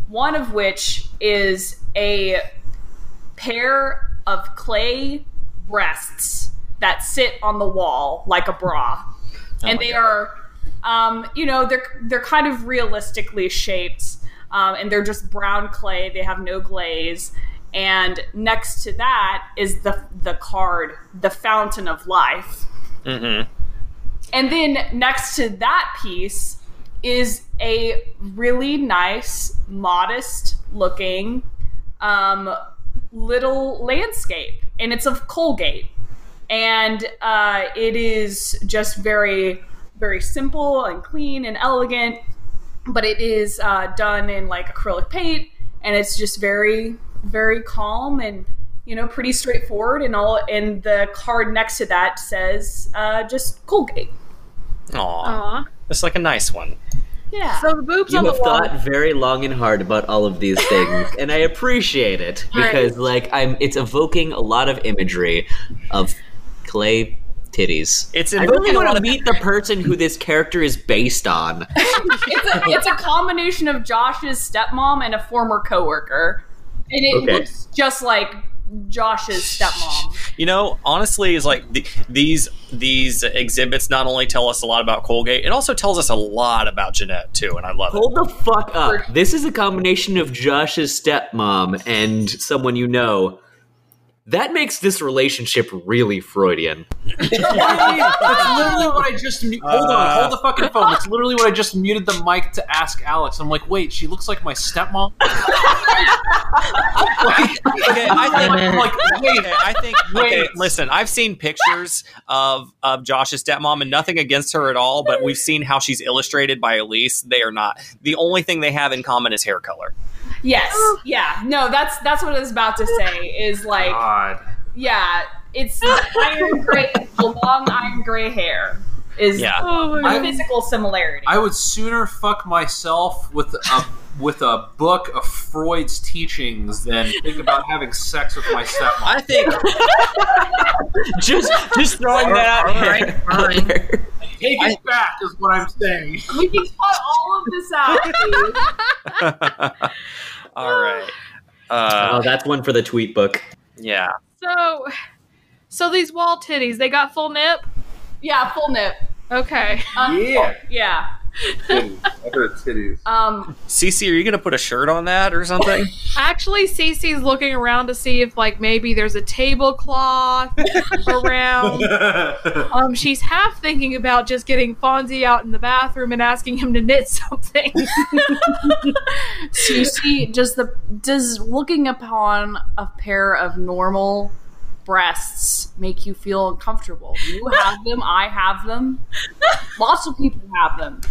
One of which is a pair of clay breasts that sit on the wall like a bra. and they God. are um, you know they're they're kind of realistically shaped um, and they're just brown clay they have no glaze and next to that is the the card the fountain of life Mm-hmm. and then next to that piece is a really nice, modest looking um, little landscape. And it's of Colgate. And uh, it is just very, very simple and clean and elegant. But it is uh, done in like acrylic paint. And it's just very, very calm and you know pretty straightforward and all and the card next to that says uh, just colgate Aw, Aw. it's like a nice one. yeah So the boobs You on the have wall. thought very long and hard about all of these [LAUGHS] things, and I appreciate it because, like, I'm it's evoking a lot of imagery of clay titties. It's I really invoking want to of meet the person who this character is based on. [LAUGHS] it's, a, it's a combination of Josh's stepmom and a former coworker, and it Okay. looks just like Josh's stepmom. You know, honestly, is like the, these these exhibits not only tell us a lot about Colgate, it also tells us a lot about Jeanette too, and I love it. Hold the fuck up. This is a combination of Josh's stepmom and someone you know. That makes this relationship really Freudian. That's literally what I just. Mu- hold on, hold the fucking phone. That's literally what I just muted the mic to ask Alex. I'm like, wait, she looks like my stepmom. [LAUGHS] Okay, I think I'm like, wait, Okay, I think. Okay, Wait. listen. I've seen pictures of of Josh's stepmom, and nothing against her at all. But we've seen how she's illustrated by Elise. They are not. The only thing they have in common is hair color. Yes, [GASPS] yeah, no, that's that's what I was about to say. Is like, God. yeah, it's iron gray, the long iron gray hair is Yeah. Oh a physical similarity. I would sooner fuck myself with a with a book of Freud's teachings than think about having sex with my stepmom. I think. [LAUGHS] just just throwing that out All right, there. fine. [LAUGHS] Take it back is what I'm saying. we can cut all of this out. [LAUGHS] Please. all right. Oh, Uh, that's one for the tweet book. yeah. So, so these wall titties, they got full nip. Yeah, full nip. Okay. Um, Yeah. yeah. Titties. I heard titties. Um, Cece, are you gonna put a shirt on that or something? Actually, Cece's looking around to see if, like, maybe there's a tablecloth around. [LAUGHS] Um, she's half thinking about just getting Fonzie out in the bathroom and asking him to knit [LAUGHS] something. [LAUGHS] so you see, does the does looking upon a pair of normal breasts make you feel uncomfortable? You have them. I have them. Lots of people have them.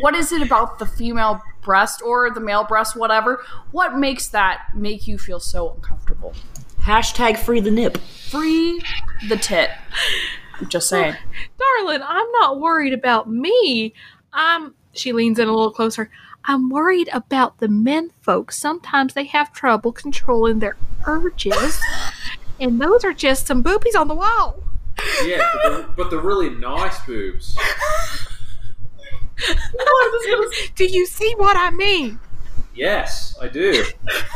What is it about the female breast or the male breast, whatever. What makes that make you feel so uncomfortable? Hashtag free the nip. Free the tit. I'm just saying. [LAUGHS] Darling, I'm not worried about me. I'm she leans in a little closer. I'm worried about the men folks. Sometimes they have trouble controlling their urges. [LAUGHS] and those are just some boobies on the wall. Yeah, but they're, but they're really nice boobs. [LAUGHS] [LAUGHS] Do you see what I mean? Yes, I do.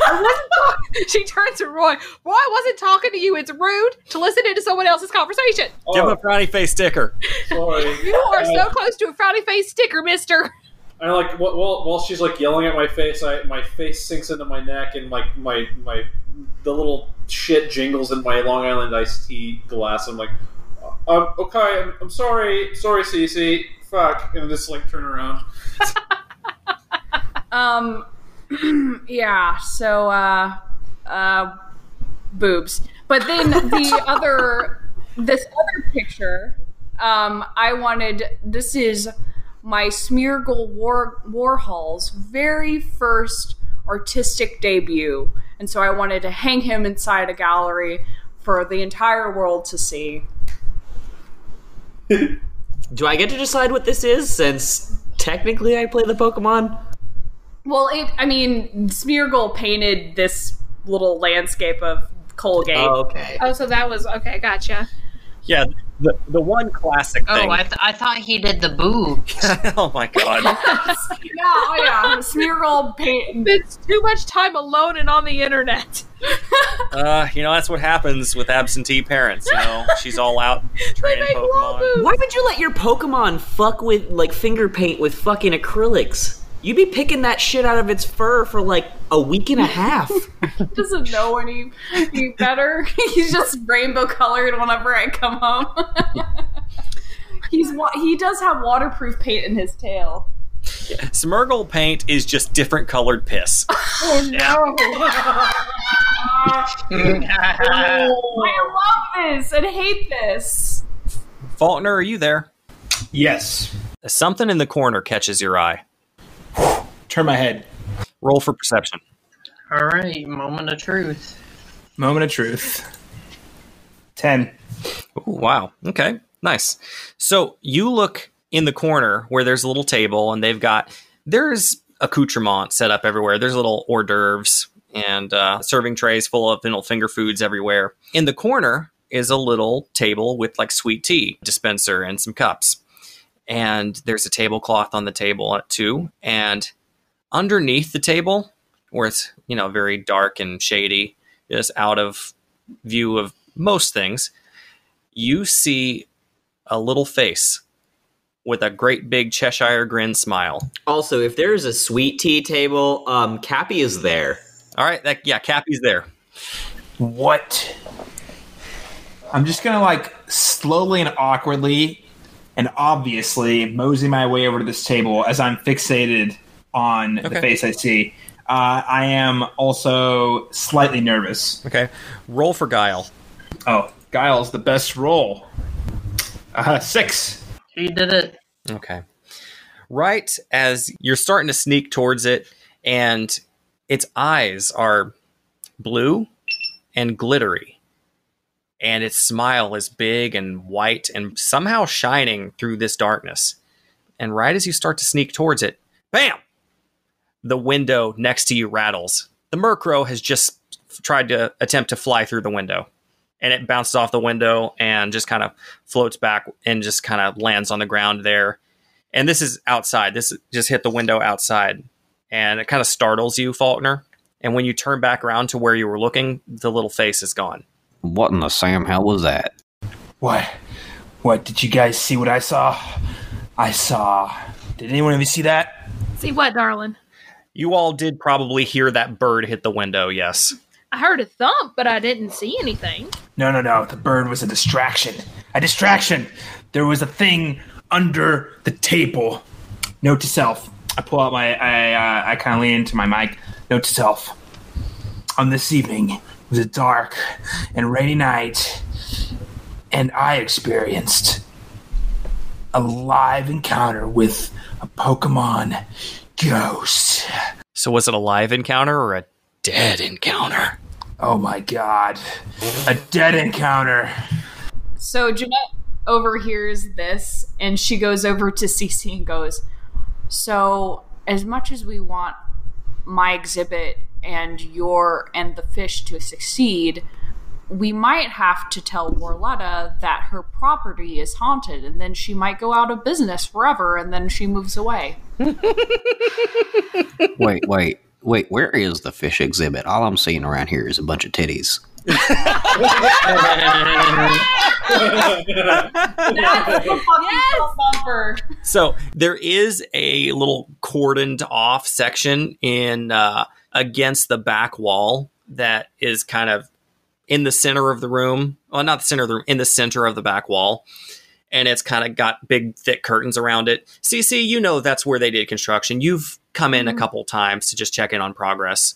I wasn't talking. [LAUGHS] She turns to Roy. Roy I wasn't talking to you. It's rude to listen into someone else's conversation. Give him a frowny face sticker. Sorry. You are so close to a frowny face sticker, mister. I like while while she's like yelling at my face, I my face sinks into my neck and like my my the little shit jingles in my Long Island iced tea glass. I'm like, um, okay, I'm, I'm sorry, sorry, Cece, fuck, and just like turn around. [LAUGHS] Um, [CLEARS THROAT] yeah. So, uh, uh, boobs. But then the [LAUGHS] other, this other picture, um, I wanted. This is my Smeargle War Warhol's very first artistic debut, and so I wanted to hang him inside a gallery for the entire world to see. [LAUGHS] Do I get to decide what this is since technically I play the Pokemon? Well, it. I mean, Smeargle painted this little landscape of Colgate. Oh, okay. Oh, so that was okay. Gotcha. Yeah, the, the one classic Oh, thing. I, th- I thought he did the boobs. [LAUGHS] oh my god. [LAUGHS] yeah, oh yeah. Smeargle paint. It's too much time alone and on the internet. Uh, you know that's what happens with absentee parents. You know, she's all out [LAUGHS] training Pokemon. Why would you let your Pokemon fuck with like finger paint with fucking acrylics? You'd be picking that shit out of its fur for like a week and a half. [LAUGHS] doesn't know any, any better. [LAUGHS] He's just rainbow colored whenever I come home. [LAUGHS] He's wa- he does have waterproof paint in his tail. Smeargle paint is just different colored piss. Oh no! Oh, I love this and hate this. Faulkner, are you there? Yes. Something in the corner catches your eye. Turn my head. Roll for perception. All right, moment of truth. Moment of truth. Ten. Ooh, wow. Okay. Nice. So you look in the corner where there's a little table and they've got there's accoutrement set up everywhere. There's little hors d'oeuvres and uh, serving trays full of little finger foods everywhere. In the corner is a little table with like sweet tea dispenser and some cups. And there's a tablecloth on the table too. And underneath the table, where it's you know very dark and shady, just out of view of most things, you see a little face with a great big Cheshire grin smile. also, if there's a sweet tea table, um, Cappy is there. All right, that yeah, Cappy's there. What? I'm just gonna like slowly and awkwardly and obviously mosey my way over to this table as I'm fixated on Okay. the face I see. Uh, I am also slightly nervous. Okay, roll for guile. Oh, Guile's the best roll. Uh, six. He did it. Okay. Right as you're starting to sneak towards it, and its eyes are blue and glittery, and its smile is big and white and somehow shining through this darkness. And right as you start to sneak towards it, bam! The window next to you rattles. The Murkrow has just tried to attempt to fly through the window and it bounces off the window and just kind of floats back and just kind of lands on the ground there. And this is outside. This just hit the window outside, and it kind of startles you, Faulkner. And when you turn back around to where you were looking, the little face is gone. What in the Sam hell was that? What? What? Did you guys see what I saw? I saw. Did anyone of you see that? See what, darling? You all did probably hear that bird hit the window. Yes. I heard a thump, but I didn't see anything. No, no, no. The bird was a distraction. A distraction. There was a thing under the table. Note to self. I pull out my. I uh, I kind of lean into my mic. Note to self. On this evening, it was a dark and rainy night, and I experienced a live encounter with a Pokemon ghost. So was it a live encounter or a dead encounter? Oh my god. A dead encounter. So Jeanette overhears this and she goes over to Cece and goes, So, as much as we want my exhibit and your and the fish to succeed, we might have to tell Warletta that her property is haunted and then she might go out of business forever and then she moves away. [LAUGHS] Wait, wait, wait. Where is the fish exhibit? All I'm seeing around here is a bunch of titties. [LAUGHS] yes! So there is a little cordoned off section in uh, against the back wall that is kind of in the center of the room. Well, not the center of the room, in the center of the back wall. And it's kind of got big, thick curtains around it. CC, you know that's where they did construction. You've come in a couple times to just check in on progress.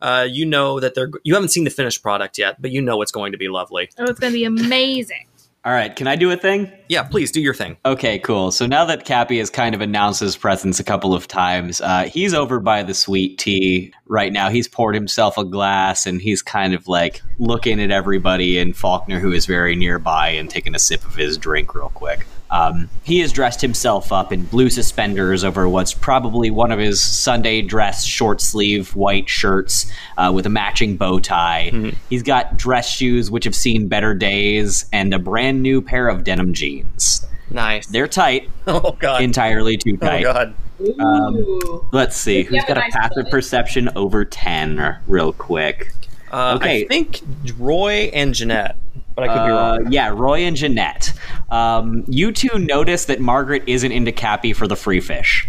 Uh, you know that they're. You haven't seen the finished product yet, but you know it's going to be lovely. Oh, it's going to be amazing. All right, can I do a thing? Yeah, please do your thing. Okay, cool. So now that Cappy has kind of announced his presence a couple of times, uh, he's over by the sweet tea right now. He's poured himself a glass and he's kind of like looking at everybody and Faulkner, who is very nearby, and taking a sip of his drink real quick. Um, he has dressed himself up in blue suspenders over what's probably one of his Sunday dress short sleeve white shirts uh, with a matching bow tie. He's got dress shoes which have seen better days and a brand new pair of denim jeans. Nice. They're tight, [LAUGHS] Oh God. entirely too oh tight. God. Um, let's see, who's have a got a nice passive butt. perception over 10 real quick? Uh, Okay. I think Roy and Jeanette, but I could be Uh, wrong. yeah, Roy and Jeanette. Um, you two notice that Margaret isn't into Cappy for the free fish.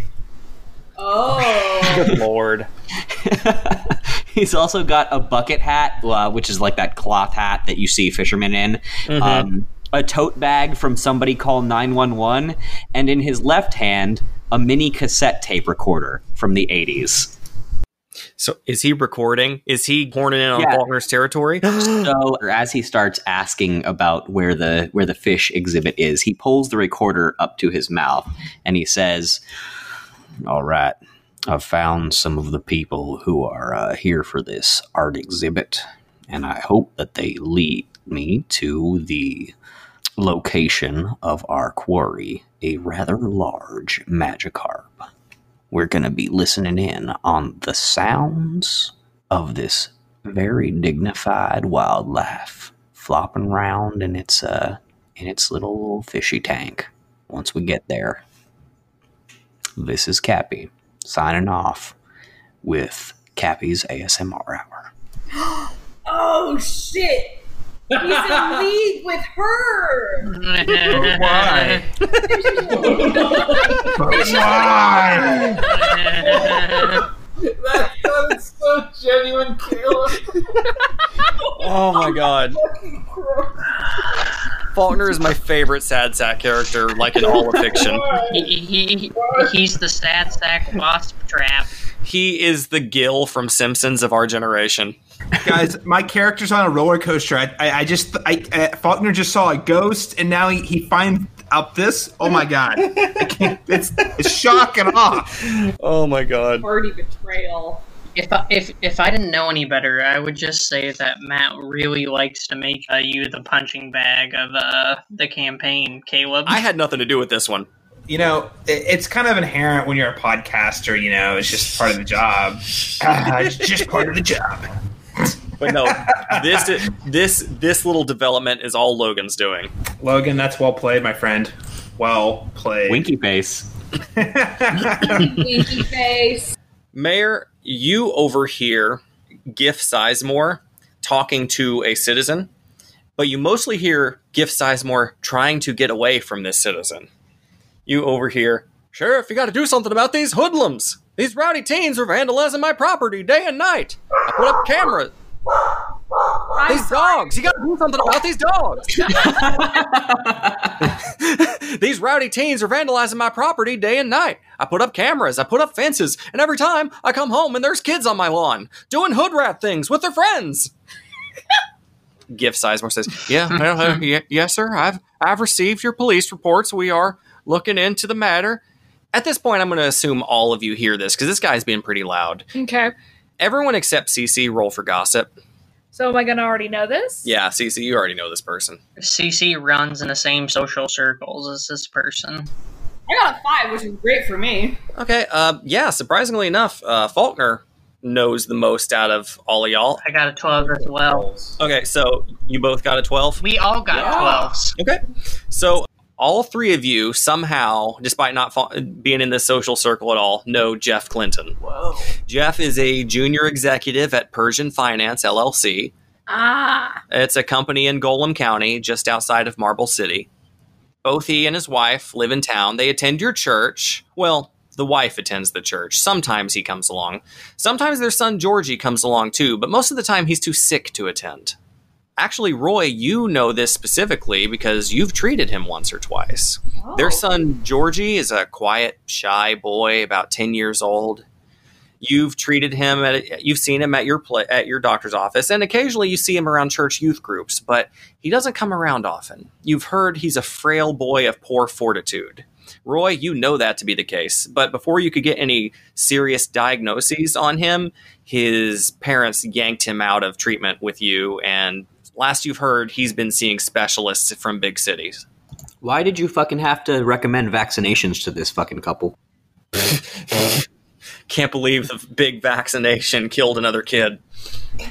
Oh. [LAUGHS] Good lord. [LAUGHS] He's also got a bucket hat, uh, which is like that cloth hat that you see fishermen in. Um, a tote bag from somebody call 911, and in his left hand, a mini cassette tape recorder from the 80s. So is he recording? Is he horning in on Yeah. Faulkner's territory? [GASPS] So [GASPS] as he starts asking about where the where the fish exhibit is, he pulls the recorder up to his mouth and he says, All right. I've found some of the people who are uh, here for this art exhibit, and I hope that they lead me to the location of our quarry, a rather large Magikarp. We're going to be listening in on the sounds of this very dignified wildlife flopping around in its uh in its little fishy tank. Once we get there, this is Cappy signing off with Cappy's ASMR hour. [GASPS] oh shit! He's in league with her. Why? Why? That's so genuine, Caleb. oh my god. Faulkner is my favorite sad sack character, like in all of fiction. he, he, he's the sad sack wasp trap. He is the Gil from Simpsons of our generation. Guys, my character's on a roller coaster. I, I, I just, I, uh, Faulkner just saw a ghost, and now he, he finds out this. Oh my god, I can't, it's, it's shock and awe. Oh my god. Party betrayal. If I, if if I didn't know any better, I would just say that Matt really likes to make uh, you the punching bag of uh, the campaign, Caleb. I had nothing to do with this one. You know, it, it's kind of inherent when you're a podcaster. You know, it's just part of the job. Ah, [LAUGHS] it's just part of the job. But no, this this this little development is all Logan's doing. Logan, that's well played, my friend. Well played. Winky face. [LAUGHS] Winky face. Mayor, you overhear Gif Sizemore talking to a citizen, but you mostly hear Gif Sizemore trying to get away from this citizen. You overhear, Sheriff, you got to do something about these hoodlums. These rowdy teens are vandalizing my property day and night. I put up cameras. These dogs, you got to do something about these dogs. [LAUGHS] these rowdy teens are vandalizing my property day and night. I put up cameras, I put up fences, and every time I come home and there's kids on my lawn doing hood rat things with their friends. [LAUGHS] Gift Sizemore says, "Yeah, well, uh, ye- yes, sir. I've I've received your police reports. We are looking into the matter. At this point, I'm going to assume all of you hear this because this guy's being pretty loud. Okay. Everyone except CC roll for gossip. So am I gonna already know this? Yeah, CC, you already know this person. CC runs in the same social circles as this person. I got a five, which is great for me. Okay, uh, yeah, surprisingly enough, uh, Faulkner knows the most out of all of y'all. I got a 12 as well. Okay, so you both got a 12? We all got 12s. Okay. So all three of you somehow, despite not fa- being in this social circle at all, know Jeff Clinton. Whoa. Jeff is a junior executive at Persian Finance LLC. Ah. It's a company in Golem County, just outside of Marble City. Both he and his wife live in town. They attend your church. Well, the wife attends the church. Sometimes he comes along. Sometimes their son Georgie comes along too, but most of the time he's too sick to attend. Actually, Roy, you know this specifically because you've treated him once or twice. Their oh. son Georgie is a quiet, shy boy, about 10 years old. You've treated him at you've seen him at your pla at your doctor's office and occasionally you see him around church youth groups, but he doesn't come around often. You've heard he's a frail boy of poor fortitude. Roy, you know that to be the case, but before you could get any serious diagnoses on him, his parents yanked him out of treatment with you and last you've heard he's been seeing specialists from big cities. Why did you fucking have to recommend vaccinations to this fucking couple? [LAUGHS] Can't believe the big vaccination killed another kid.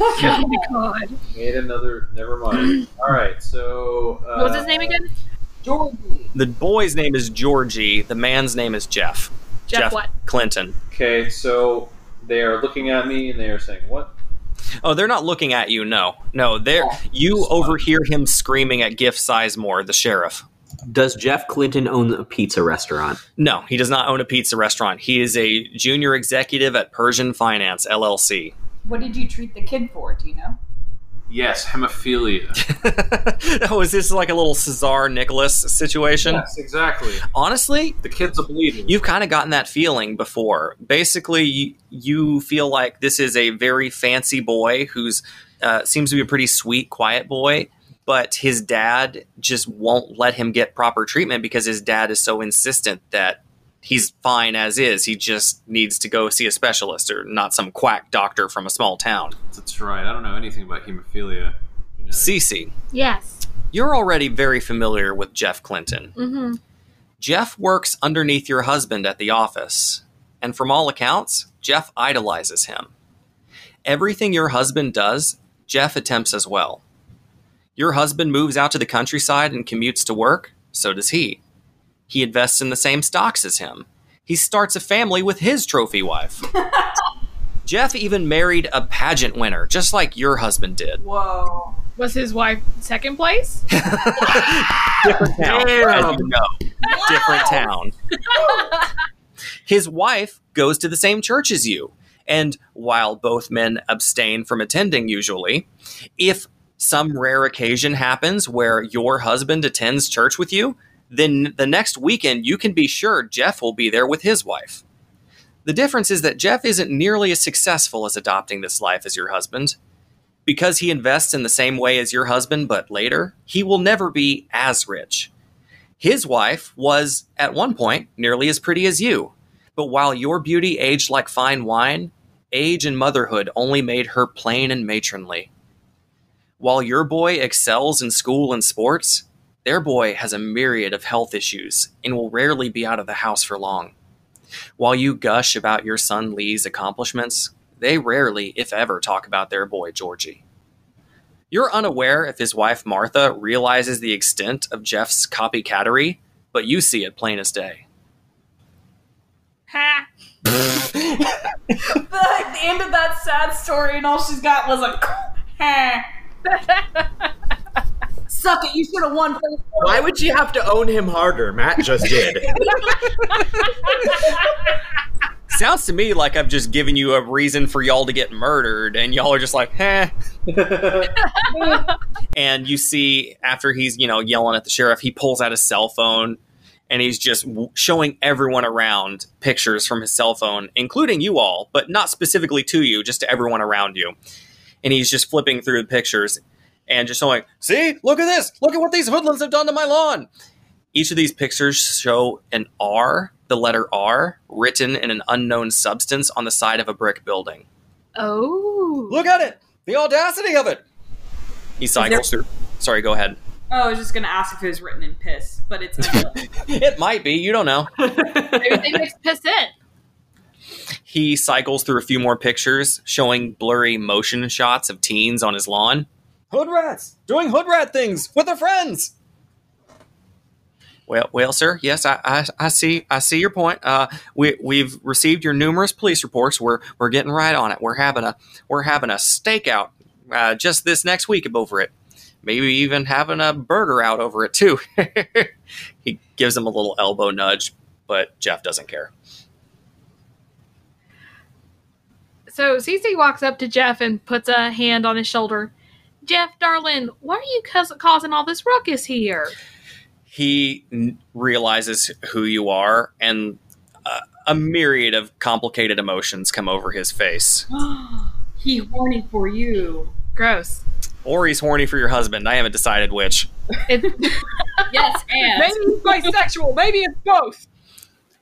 Oh my god. Made another. Never mind. All right. So. Uh, What was his name again? Georgie. The boy's name is Georgie. The man's name is Jeff. Jeff what? Clinton. Okay. So they are looking at me and they are saying, "What?" Oh, they're not looking at you. No, no. They're you overhear him screaming at Giff Sizemore, the sheriff. Does Jeff Clinton own a pizza restaurant? No, he does not own a pizza restaurant. He is a junior executive at Persian Finance LLC. What did you treat the kid for? Do you know? Yes, hemophilia. [LAUGHS] oh, is this like a little Czar Nicholas situation? yes, exactly. Honestly, The kids are bleeding. You've kind of gotten that feeling before. Basically, you, you feel like this is a very fancy boy who's uh, seems to be a pretty sweet, quiet boy, but his dad just won't let him get proper treatment because his dad is so insistent that he's fine as is. He just needs to go see a specialist or not some quack doctor from a small town. That's right. I don't know anything about hemophilia. Cece, Yes. you're already very familiar with Jeff Clinton. Mm-hmm. Jeff works underneath your husband at the office, and from all accounts, Jeff idolizes him. Everything your husband does, Jeff attempts as well. Your husband moves out to the countryside and commutes to work, so does he. He invests in the same stocks as him. He starts a family with his trophy wife. [LAUGHS] Jeff even married a pageant winner, just like your husband did. Whoa. Was his wife second place? [LAUGHS] Different town, as you know. Different town. [LAUGHS] His wife goes to the same church as you. And while both men abstain from attending usually, if some rare occasion happens where your husband attends church with you, then the next weekend you can be sure Jeff will be there with his wife. The difference is that Jeff isn't nearly as successful as adopting this life as your husband. Because he invests in the same way as your husband, but later, he will never be as rich. His wife was, at one point, nearly as pretty as you. But while your beauty aged like fine wine, age and motherhood only made her plain and matronly. While your boy excels in school and sports, their boy has a myriad of health issues and will rarely be out of the house for long. While you gush about your son Lee's accomplishments, they rarely, if ever, talk about their boy Georgie. You're unaware if his wife Martha realizes the extent of Jeff's copycattery, but you see it plain as day. Ha! [LAUGHS] the, the end of that sad story, and all she's got was a. [LAUGHS] [LAUGHS] Suck it! You should have won. Why would you have to own him harder? Matt just did. [LAUGHS] Sounds to me like I've just given you a reason for y'all to get murdered, and y'all are just like, eh. [LAUGHS] and you see, after he's, you know, yelling at the sheriff, he pulls out his cell phone and he's just w- showing everyone around pictures from his cell phone, including you all, but not specifically to you, just to everyone around you. And he's just flipping through the pictures and just showing, see, look at this. Look at what these hoodlums have done to my lawn. Each of these pictures show an R the letter R written in an unknown substance on the side of a brick building. Oh. Look at it! The audacity of it! He cycles through. Sorry, go ahead. Oh, I was just gonna ask if it was written in piss, but it's [LAUGHS] It might be, you don't know. [LAUGHS] Maybe they piss in. He cycles through a few more pictures showing blurry motion shots of teens on his lawn. Hood rats! Doing hood rat things with their friends! Well, well, sir. Yes, I, I, I see. I see your point. Uh, we, we've received your numerous police reports. We're, we're getting right on it. We're having a, we're having a stakeout uh, just this next week over it. Maybe even having a burger out over it too. [LAUGHS] he gives him a little elbow nudge, but Jeff doesn't care. So CC walks up to Jeff and puts a hand on his shoulder. Jeff, darling, why are you causing all this ruckus here? he n- realizes who you are and uh, a myriad of complicated emotions come over his face [GASPS] he horny for you. Gross. or he's horny for your husband i haven't decided which [LAUGHS] Yes, and Maybe he's bisexual. Maybe it's both.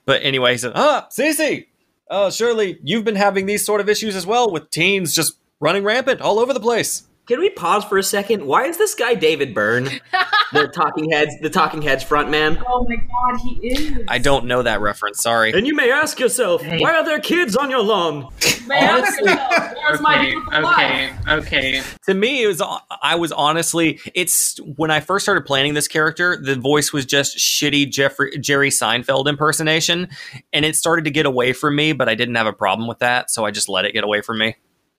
but anyway he said ah Cece, uh, surely you've been having these sort of issues as well with teens just running rampant all over the place Can we pause for a second? Why is this guy David Byrne, [LAUGHS] the Talking Heads, the Talking Heads frontman? oh my god, he is. i don't know that reference sorry And you may ask yourself, why are there kids on your lawn? Man, Where's my Okay, beautiful wife? okay, okay. to me it was i was honestly it's when i first started planning this character the voice was just shitty jeffrey jerry seinfeld impersonation and it started to get away from me but i didn't have a problem with that so i just let it get away from me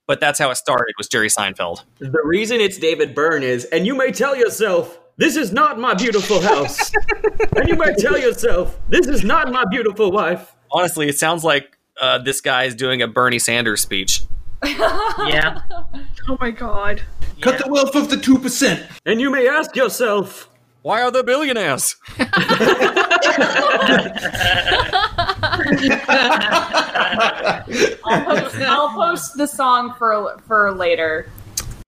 but that's how it started was jerry seinfeld The reason it's David Byrne is, and you may tell yourself, this is not my beautiful house. [LAUGHS] and you may tell yourself, this is not my beautiful wife. honestly it sounds like uh, this guy is doing a bernie sanders speech [LAUGHS] Yeah. Oh my god. Cut the wealth of the two percent. And you may ask yourself, why are there billionaires [LAUGHS] I'll post, I'll post the song for for later.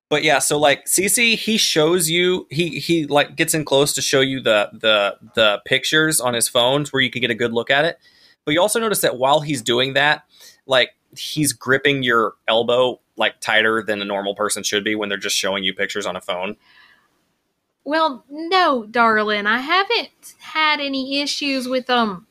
but yeah so like cc he shows you he he like gets in close to show you the the the pictures on his phones where you can get a good look at it but you also notice that while he's doing that like he's gripping your elbow like tighter than a normal person should be when they're just showing you pictures on a phone Well, no, darling. I haven't had any issues with um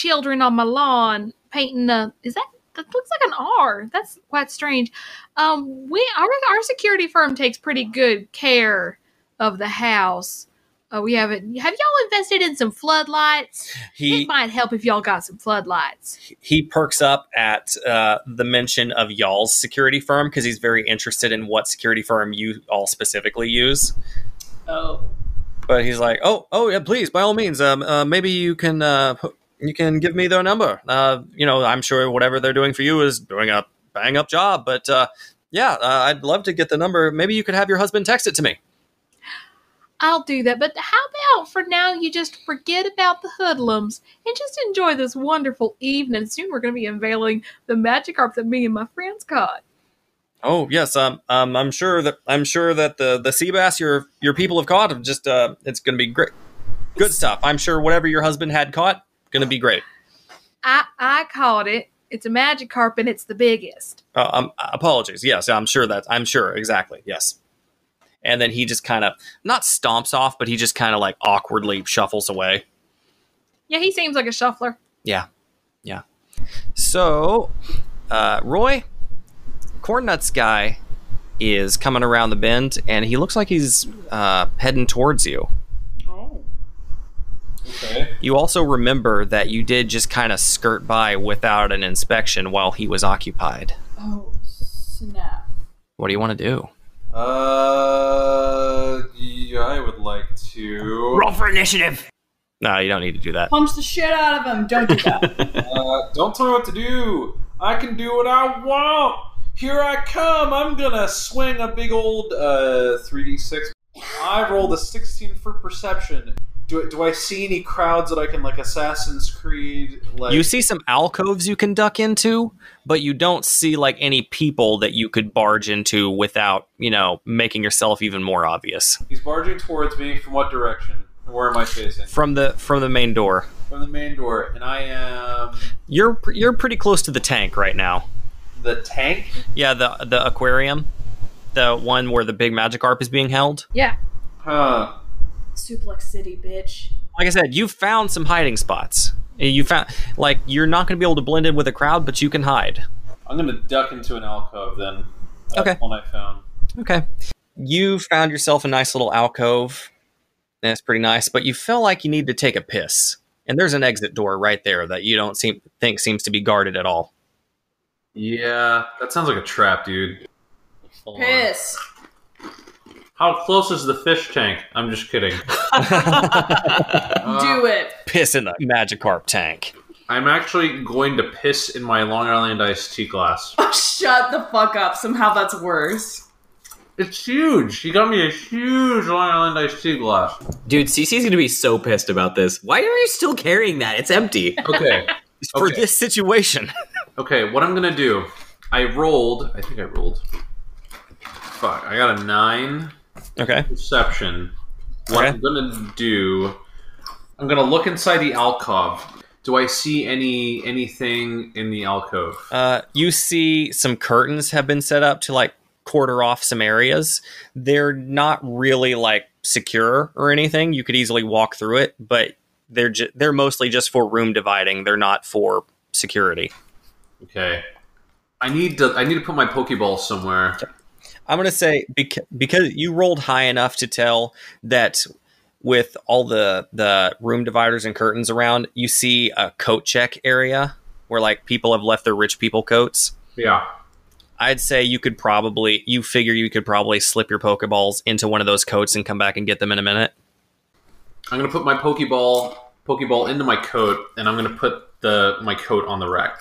children on my lawn painting a is that that looks like an R. That's quite strange. Um we our our security firm takes pretty good care of the house. Uh, we haven't have y'all invested in some floodlights? he it might help if y'all got some floodlights. he perks up at uh, the mention of y'all's security firm because he's very interested in what security firm you all specifically use Oh. but he's like, "Oh, oh yeah, please, by all means, um, uh, maybe you can, uh, pu- you can give me their number. Uh, you know, I'm sure whatever they're doing for you is doing a bang up job, but uh, yeah, uh, I'd love to get the number. Maybe you could have your husband text it to me. I'll do that. But how about for now you just forget about the hoodlums and just enjoy this wonderful evening? Soon we're going to be unveiling the Magikarp that me and my friends caught. Oh yes, um, um, I'm sure that I'm sure that the the sea bass your your people have caught have just uh, it's going to be great, good stuff. I'm sure whatever your husband had caught, going to be great. I I caught it. It's a magic carpet. it's the biggest. Uh, um, apologies. Yes, I'm sure that I'm sure exactly. Yes. And then he just kind of not stomps off, but he just kind of like awkwardly shuffles away. Yeah, he seems like a shuffler. Yeah, yeah. So, uh, Roy, Corn Nuts guy is coming around the bend, and he looks like he's uh, heading towards you. Okay. You also remember that you did just kind of skirt by without an inspection while he was occupied. Oh snap! What do you want to do? Uh, yeah, I would like to. roll for initiative. No, you don't need to do that. Punch the shit out of him! Don't do that. [LAUGHS] Uh, don't tell me what to do. I can do what I want. Here I come. I'm gonna swing a big old uh 3d6. I rolled a 16 for perception. Do, do I see any crowds that I can like Assassin's Creed like? You see some alcoves you can duck into, but you don't see like any people that you could barge into without, you know, making yourself even more obvious. He's barging towards me. From what direction? Where am I facing? from the from the main door. From the main door, and I am You're you're pretty close to the tank right now. the tank. Yeah, the the aquarium, the one where the big Magikarp is being held. Yeah. Huh. Suplex City, bitch. Like I said, you found some hiding spots. You found like you're not going to be able to blend in with a crowd, but you can hide. I'm gonna duck into an alcove then. That's Okay. One I found. Okay. You found yourself a nice little alcove. That's pretty nice, but you feel like you need to take a piss. And there's an exit door right there that you don't seem think seems to be guarded at all. Yeah, that sounds like a trap, dude. Hold on. Piss. How close is the fish tank? I'm just kidding. [LAUGHS] Do uh, it. Piss in the Magikarp tank. I'm actually going to piss in my Long Island iced tea glass. [LAUGHS] Shut the fuck up. Somehow that's worse. It's huge. He got me a huge Long Island iced tea glass. Dude, CC's gonna be so pissed about this. Why are you still carrying that? It's empty. Okay. [LAUGHS] For Okay. this situation. Okay, what I'm gonna do? I rolled. I think I rolled. Fuck, I got a nine Okay. perception. What Okay. I'm gonna do? I'm gonna look inside the alcove. Do I see any anything in the alcove? Uh, you see some curtains have been set up to like quarter off some areas. They're not really like secure or anything. You could easily walk through it, but they're ju- they're mostly just for room dividing. They're not for security. Okay. I need to. I need to put my Pokeball somewhere. I'm gonna say because because you rolled high enough to tell that with all the the room dividers and curtains around, you see a coat check area where like people have left their rich people coats. Yeah. I'd say you could probably you figure you could probably slip your Pokeballs into one of those coats and come back and get them in a minute. I'm gonna put my Pokeball Pokeball into my coat, and I'm gonna put the my coat on the rack.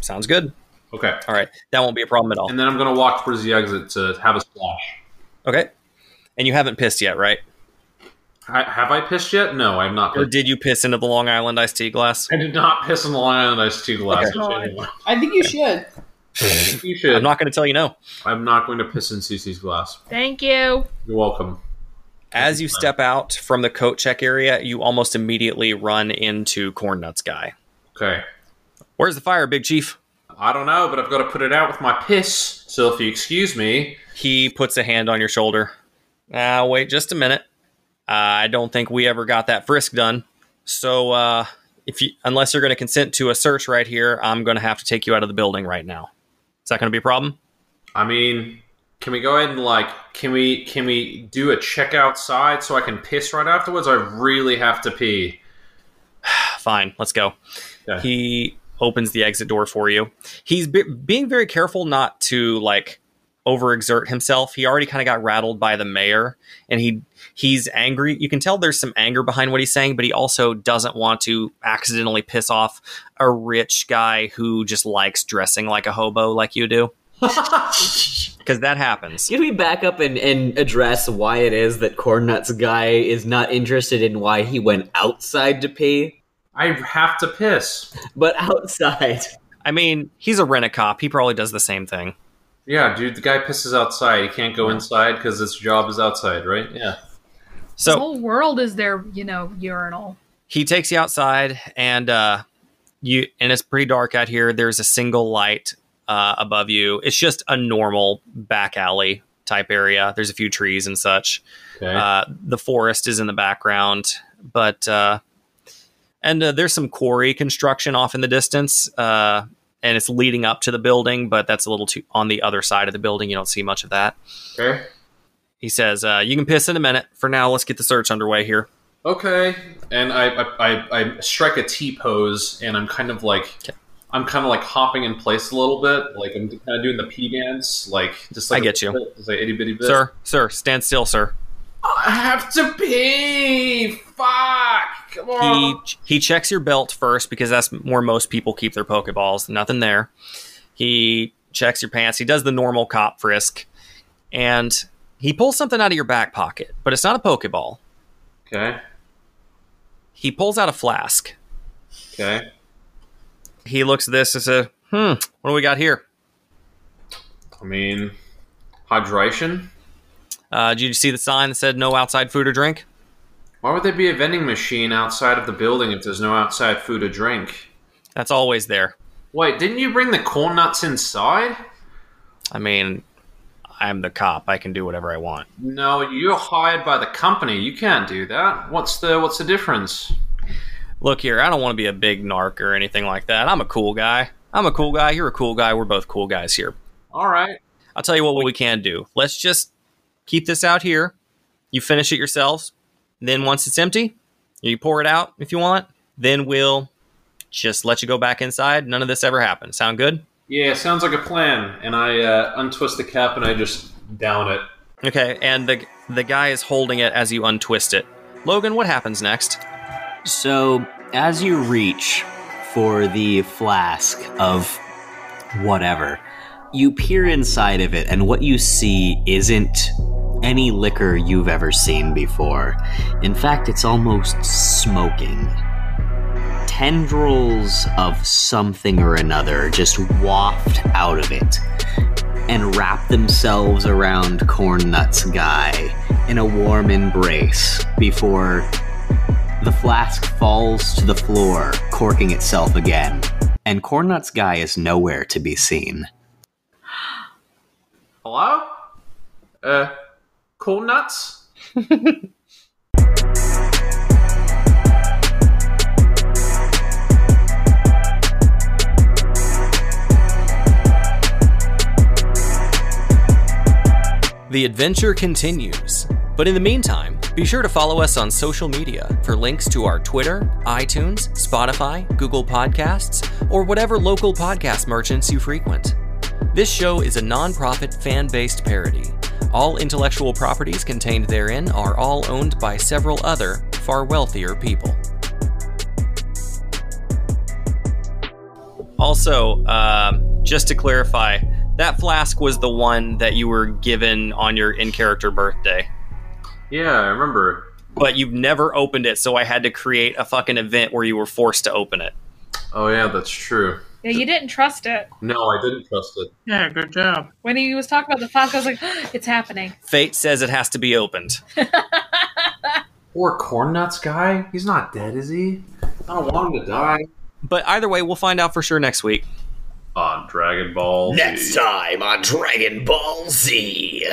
Sounds good. Okay. All right, that won't be a problem at all. And then I'm gonna walk towards the exit to have a splash. Okay, and you haven't pissed yet, right? I, have I pissed yet? No, I have not. Or did you piss into the Long Island iced tea glass? I did not piss in the Long Island iced tea glass. Okay. I think you should. [LAUGHS] you should. I'm not going to tell you no. I'm not going to piss in CC's glass. Thank you. You're welcome. As you step out from the coat check area, you almost immediately run into Corn Nuts guy. Okay. Where's the fire, Big Chief? I don't know, but I've got to put it out with my piss. So if you excuse me, He puts a hand on your shoulder. Ah, wait just a minute. Uh, I don't think we ever got that frisk done. So, uh, if you, unless you're going to consent to a search right here, I'm going to have to take you out of the building right now. Is that going to be a problem? I mean, can we go ahead and like, can we can we do a check outside so I can piss right afterwards? I really have to pee. [SIGHS] Fine, let's go. Okay. He opens the exit door for you. He's be- being very careful not to like overexert himself. He already kind of got rattled by the mayor, and he he's angry. You can tell there's some anger behind what he's saying, but he also doesn't want to accidentally piss off a rich guy who just likes dressing like a hobo, like you do. [LAUGHS] Because that happens. Can we back up and, and address why it is that Corn Nuts guy is not interested in why he went outside to pee? I have to piss. But outside. I mean, he's a rent a cop. He probably does the same thing. Yeah, dude, the guy pisses outside. He can't go inside because his job is outside, right? Yeah. So the whole world is their, you know, urinal. he takes you outside and uh you and it's pretty dark out here there's a single light uh above you it's just a normal back alley type area there's a few trees and such Okay. uh the forest is in the background but uh and uh, there's some quarry construction off in the distance uh and it's leading up to the building but that's a little too on the other side of the building you don't see much of that okay. he says uh you can piss in a minute for now let's get the search underway here Okay. And I, I, I, I strike a T pose, and I'm kind of like, I'm kind of like hopping in place a little bit, like I'm kind of doing the P dance, like just like I get you. a bit, just like itty bitty bit. sir sir stand still sir I have to pee. Fuck. Come he he checks your belt first because that's where most people keep their pokeballs nothing there he checks your pants he does the normal cop frisk and he pulls something out of your back pocket but it's not a pokeball Okay. he pulls out a flask Okay. he looks at this and says hmm what do we got here I mean, hydration. Uh, did you see the sign that said no outside food or drink Why would there be a vending machine outside of the building if there's no outside food or drink? That's always there. Wait, didn't you bring the corn nuts inside? I mean, I'm the cop. I can do whatever I want. No, you're hired by the company. You can't do that. What's the what's the difference? Look here, I don't want to be a big narc or anything like that. I'm a cool guy. I'm a cool guy. You're a cool guy. We're both cool guys here. All right. I'll tell you what we can do. Let's just keep this out here. You finish it yourselves. Then once it's empty, you pour it out if you want. Then we'll just let you go back inside. None of this ever happened. Sound good? Yeah, sounds like a plan. And I uh, untwist the cap and I just down it. Okay, and the the guy is holding it as you untwist it. Logan, what happens next? So, as you reach for the flask of whatever, you peer inside of it, and what you see isn't any liquor you've ever seen before. In fact, it's almost smoking. Tendrils of something or another just waft out of it and wrap themselves around Corn Nuts Guy in a warm embrace before the flask falls to the floor, corking itself again, and Corn Nuts Guy is nowhere to be seen. Hello? Uh, corn nuts? The adventure continues. But in the meantime, be sure to follow us on social media for links to our Twitter, iTunes, Spotify, Google Podcasts, or whatever local podcast merchants you frequent. This show is a non-profit fan-based parody. All intellectual properties contained therein are all owned by several other, far wealthier people. Also, um, just to clarify, that flask was the one that you were given on your in-character birthday. Yeah, I remember. But you've never opened it, so I had to create a fucking event where you were forced to open it. Oh yeah, that's true. Yeah, you didn't trust it. No, I didn't trust it. Yeah, good job. When he was talking about the flask, I was like, [GASPS] it's happening. Fate says it has to be opened. [LAUGHS] Poor corn nuts guy. He's not dead, is he? I don't want him to die. But either way, we'll find out for sure next week. On Dragon Ball. Z. Next time on Dragon Ball Z.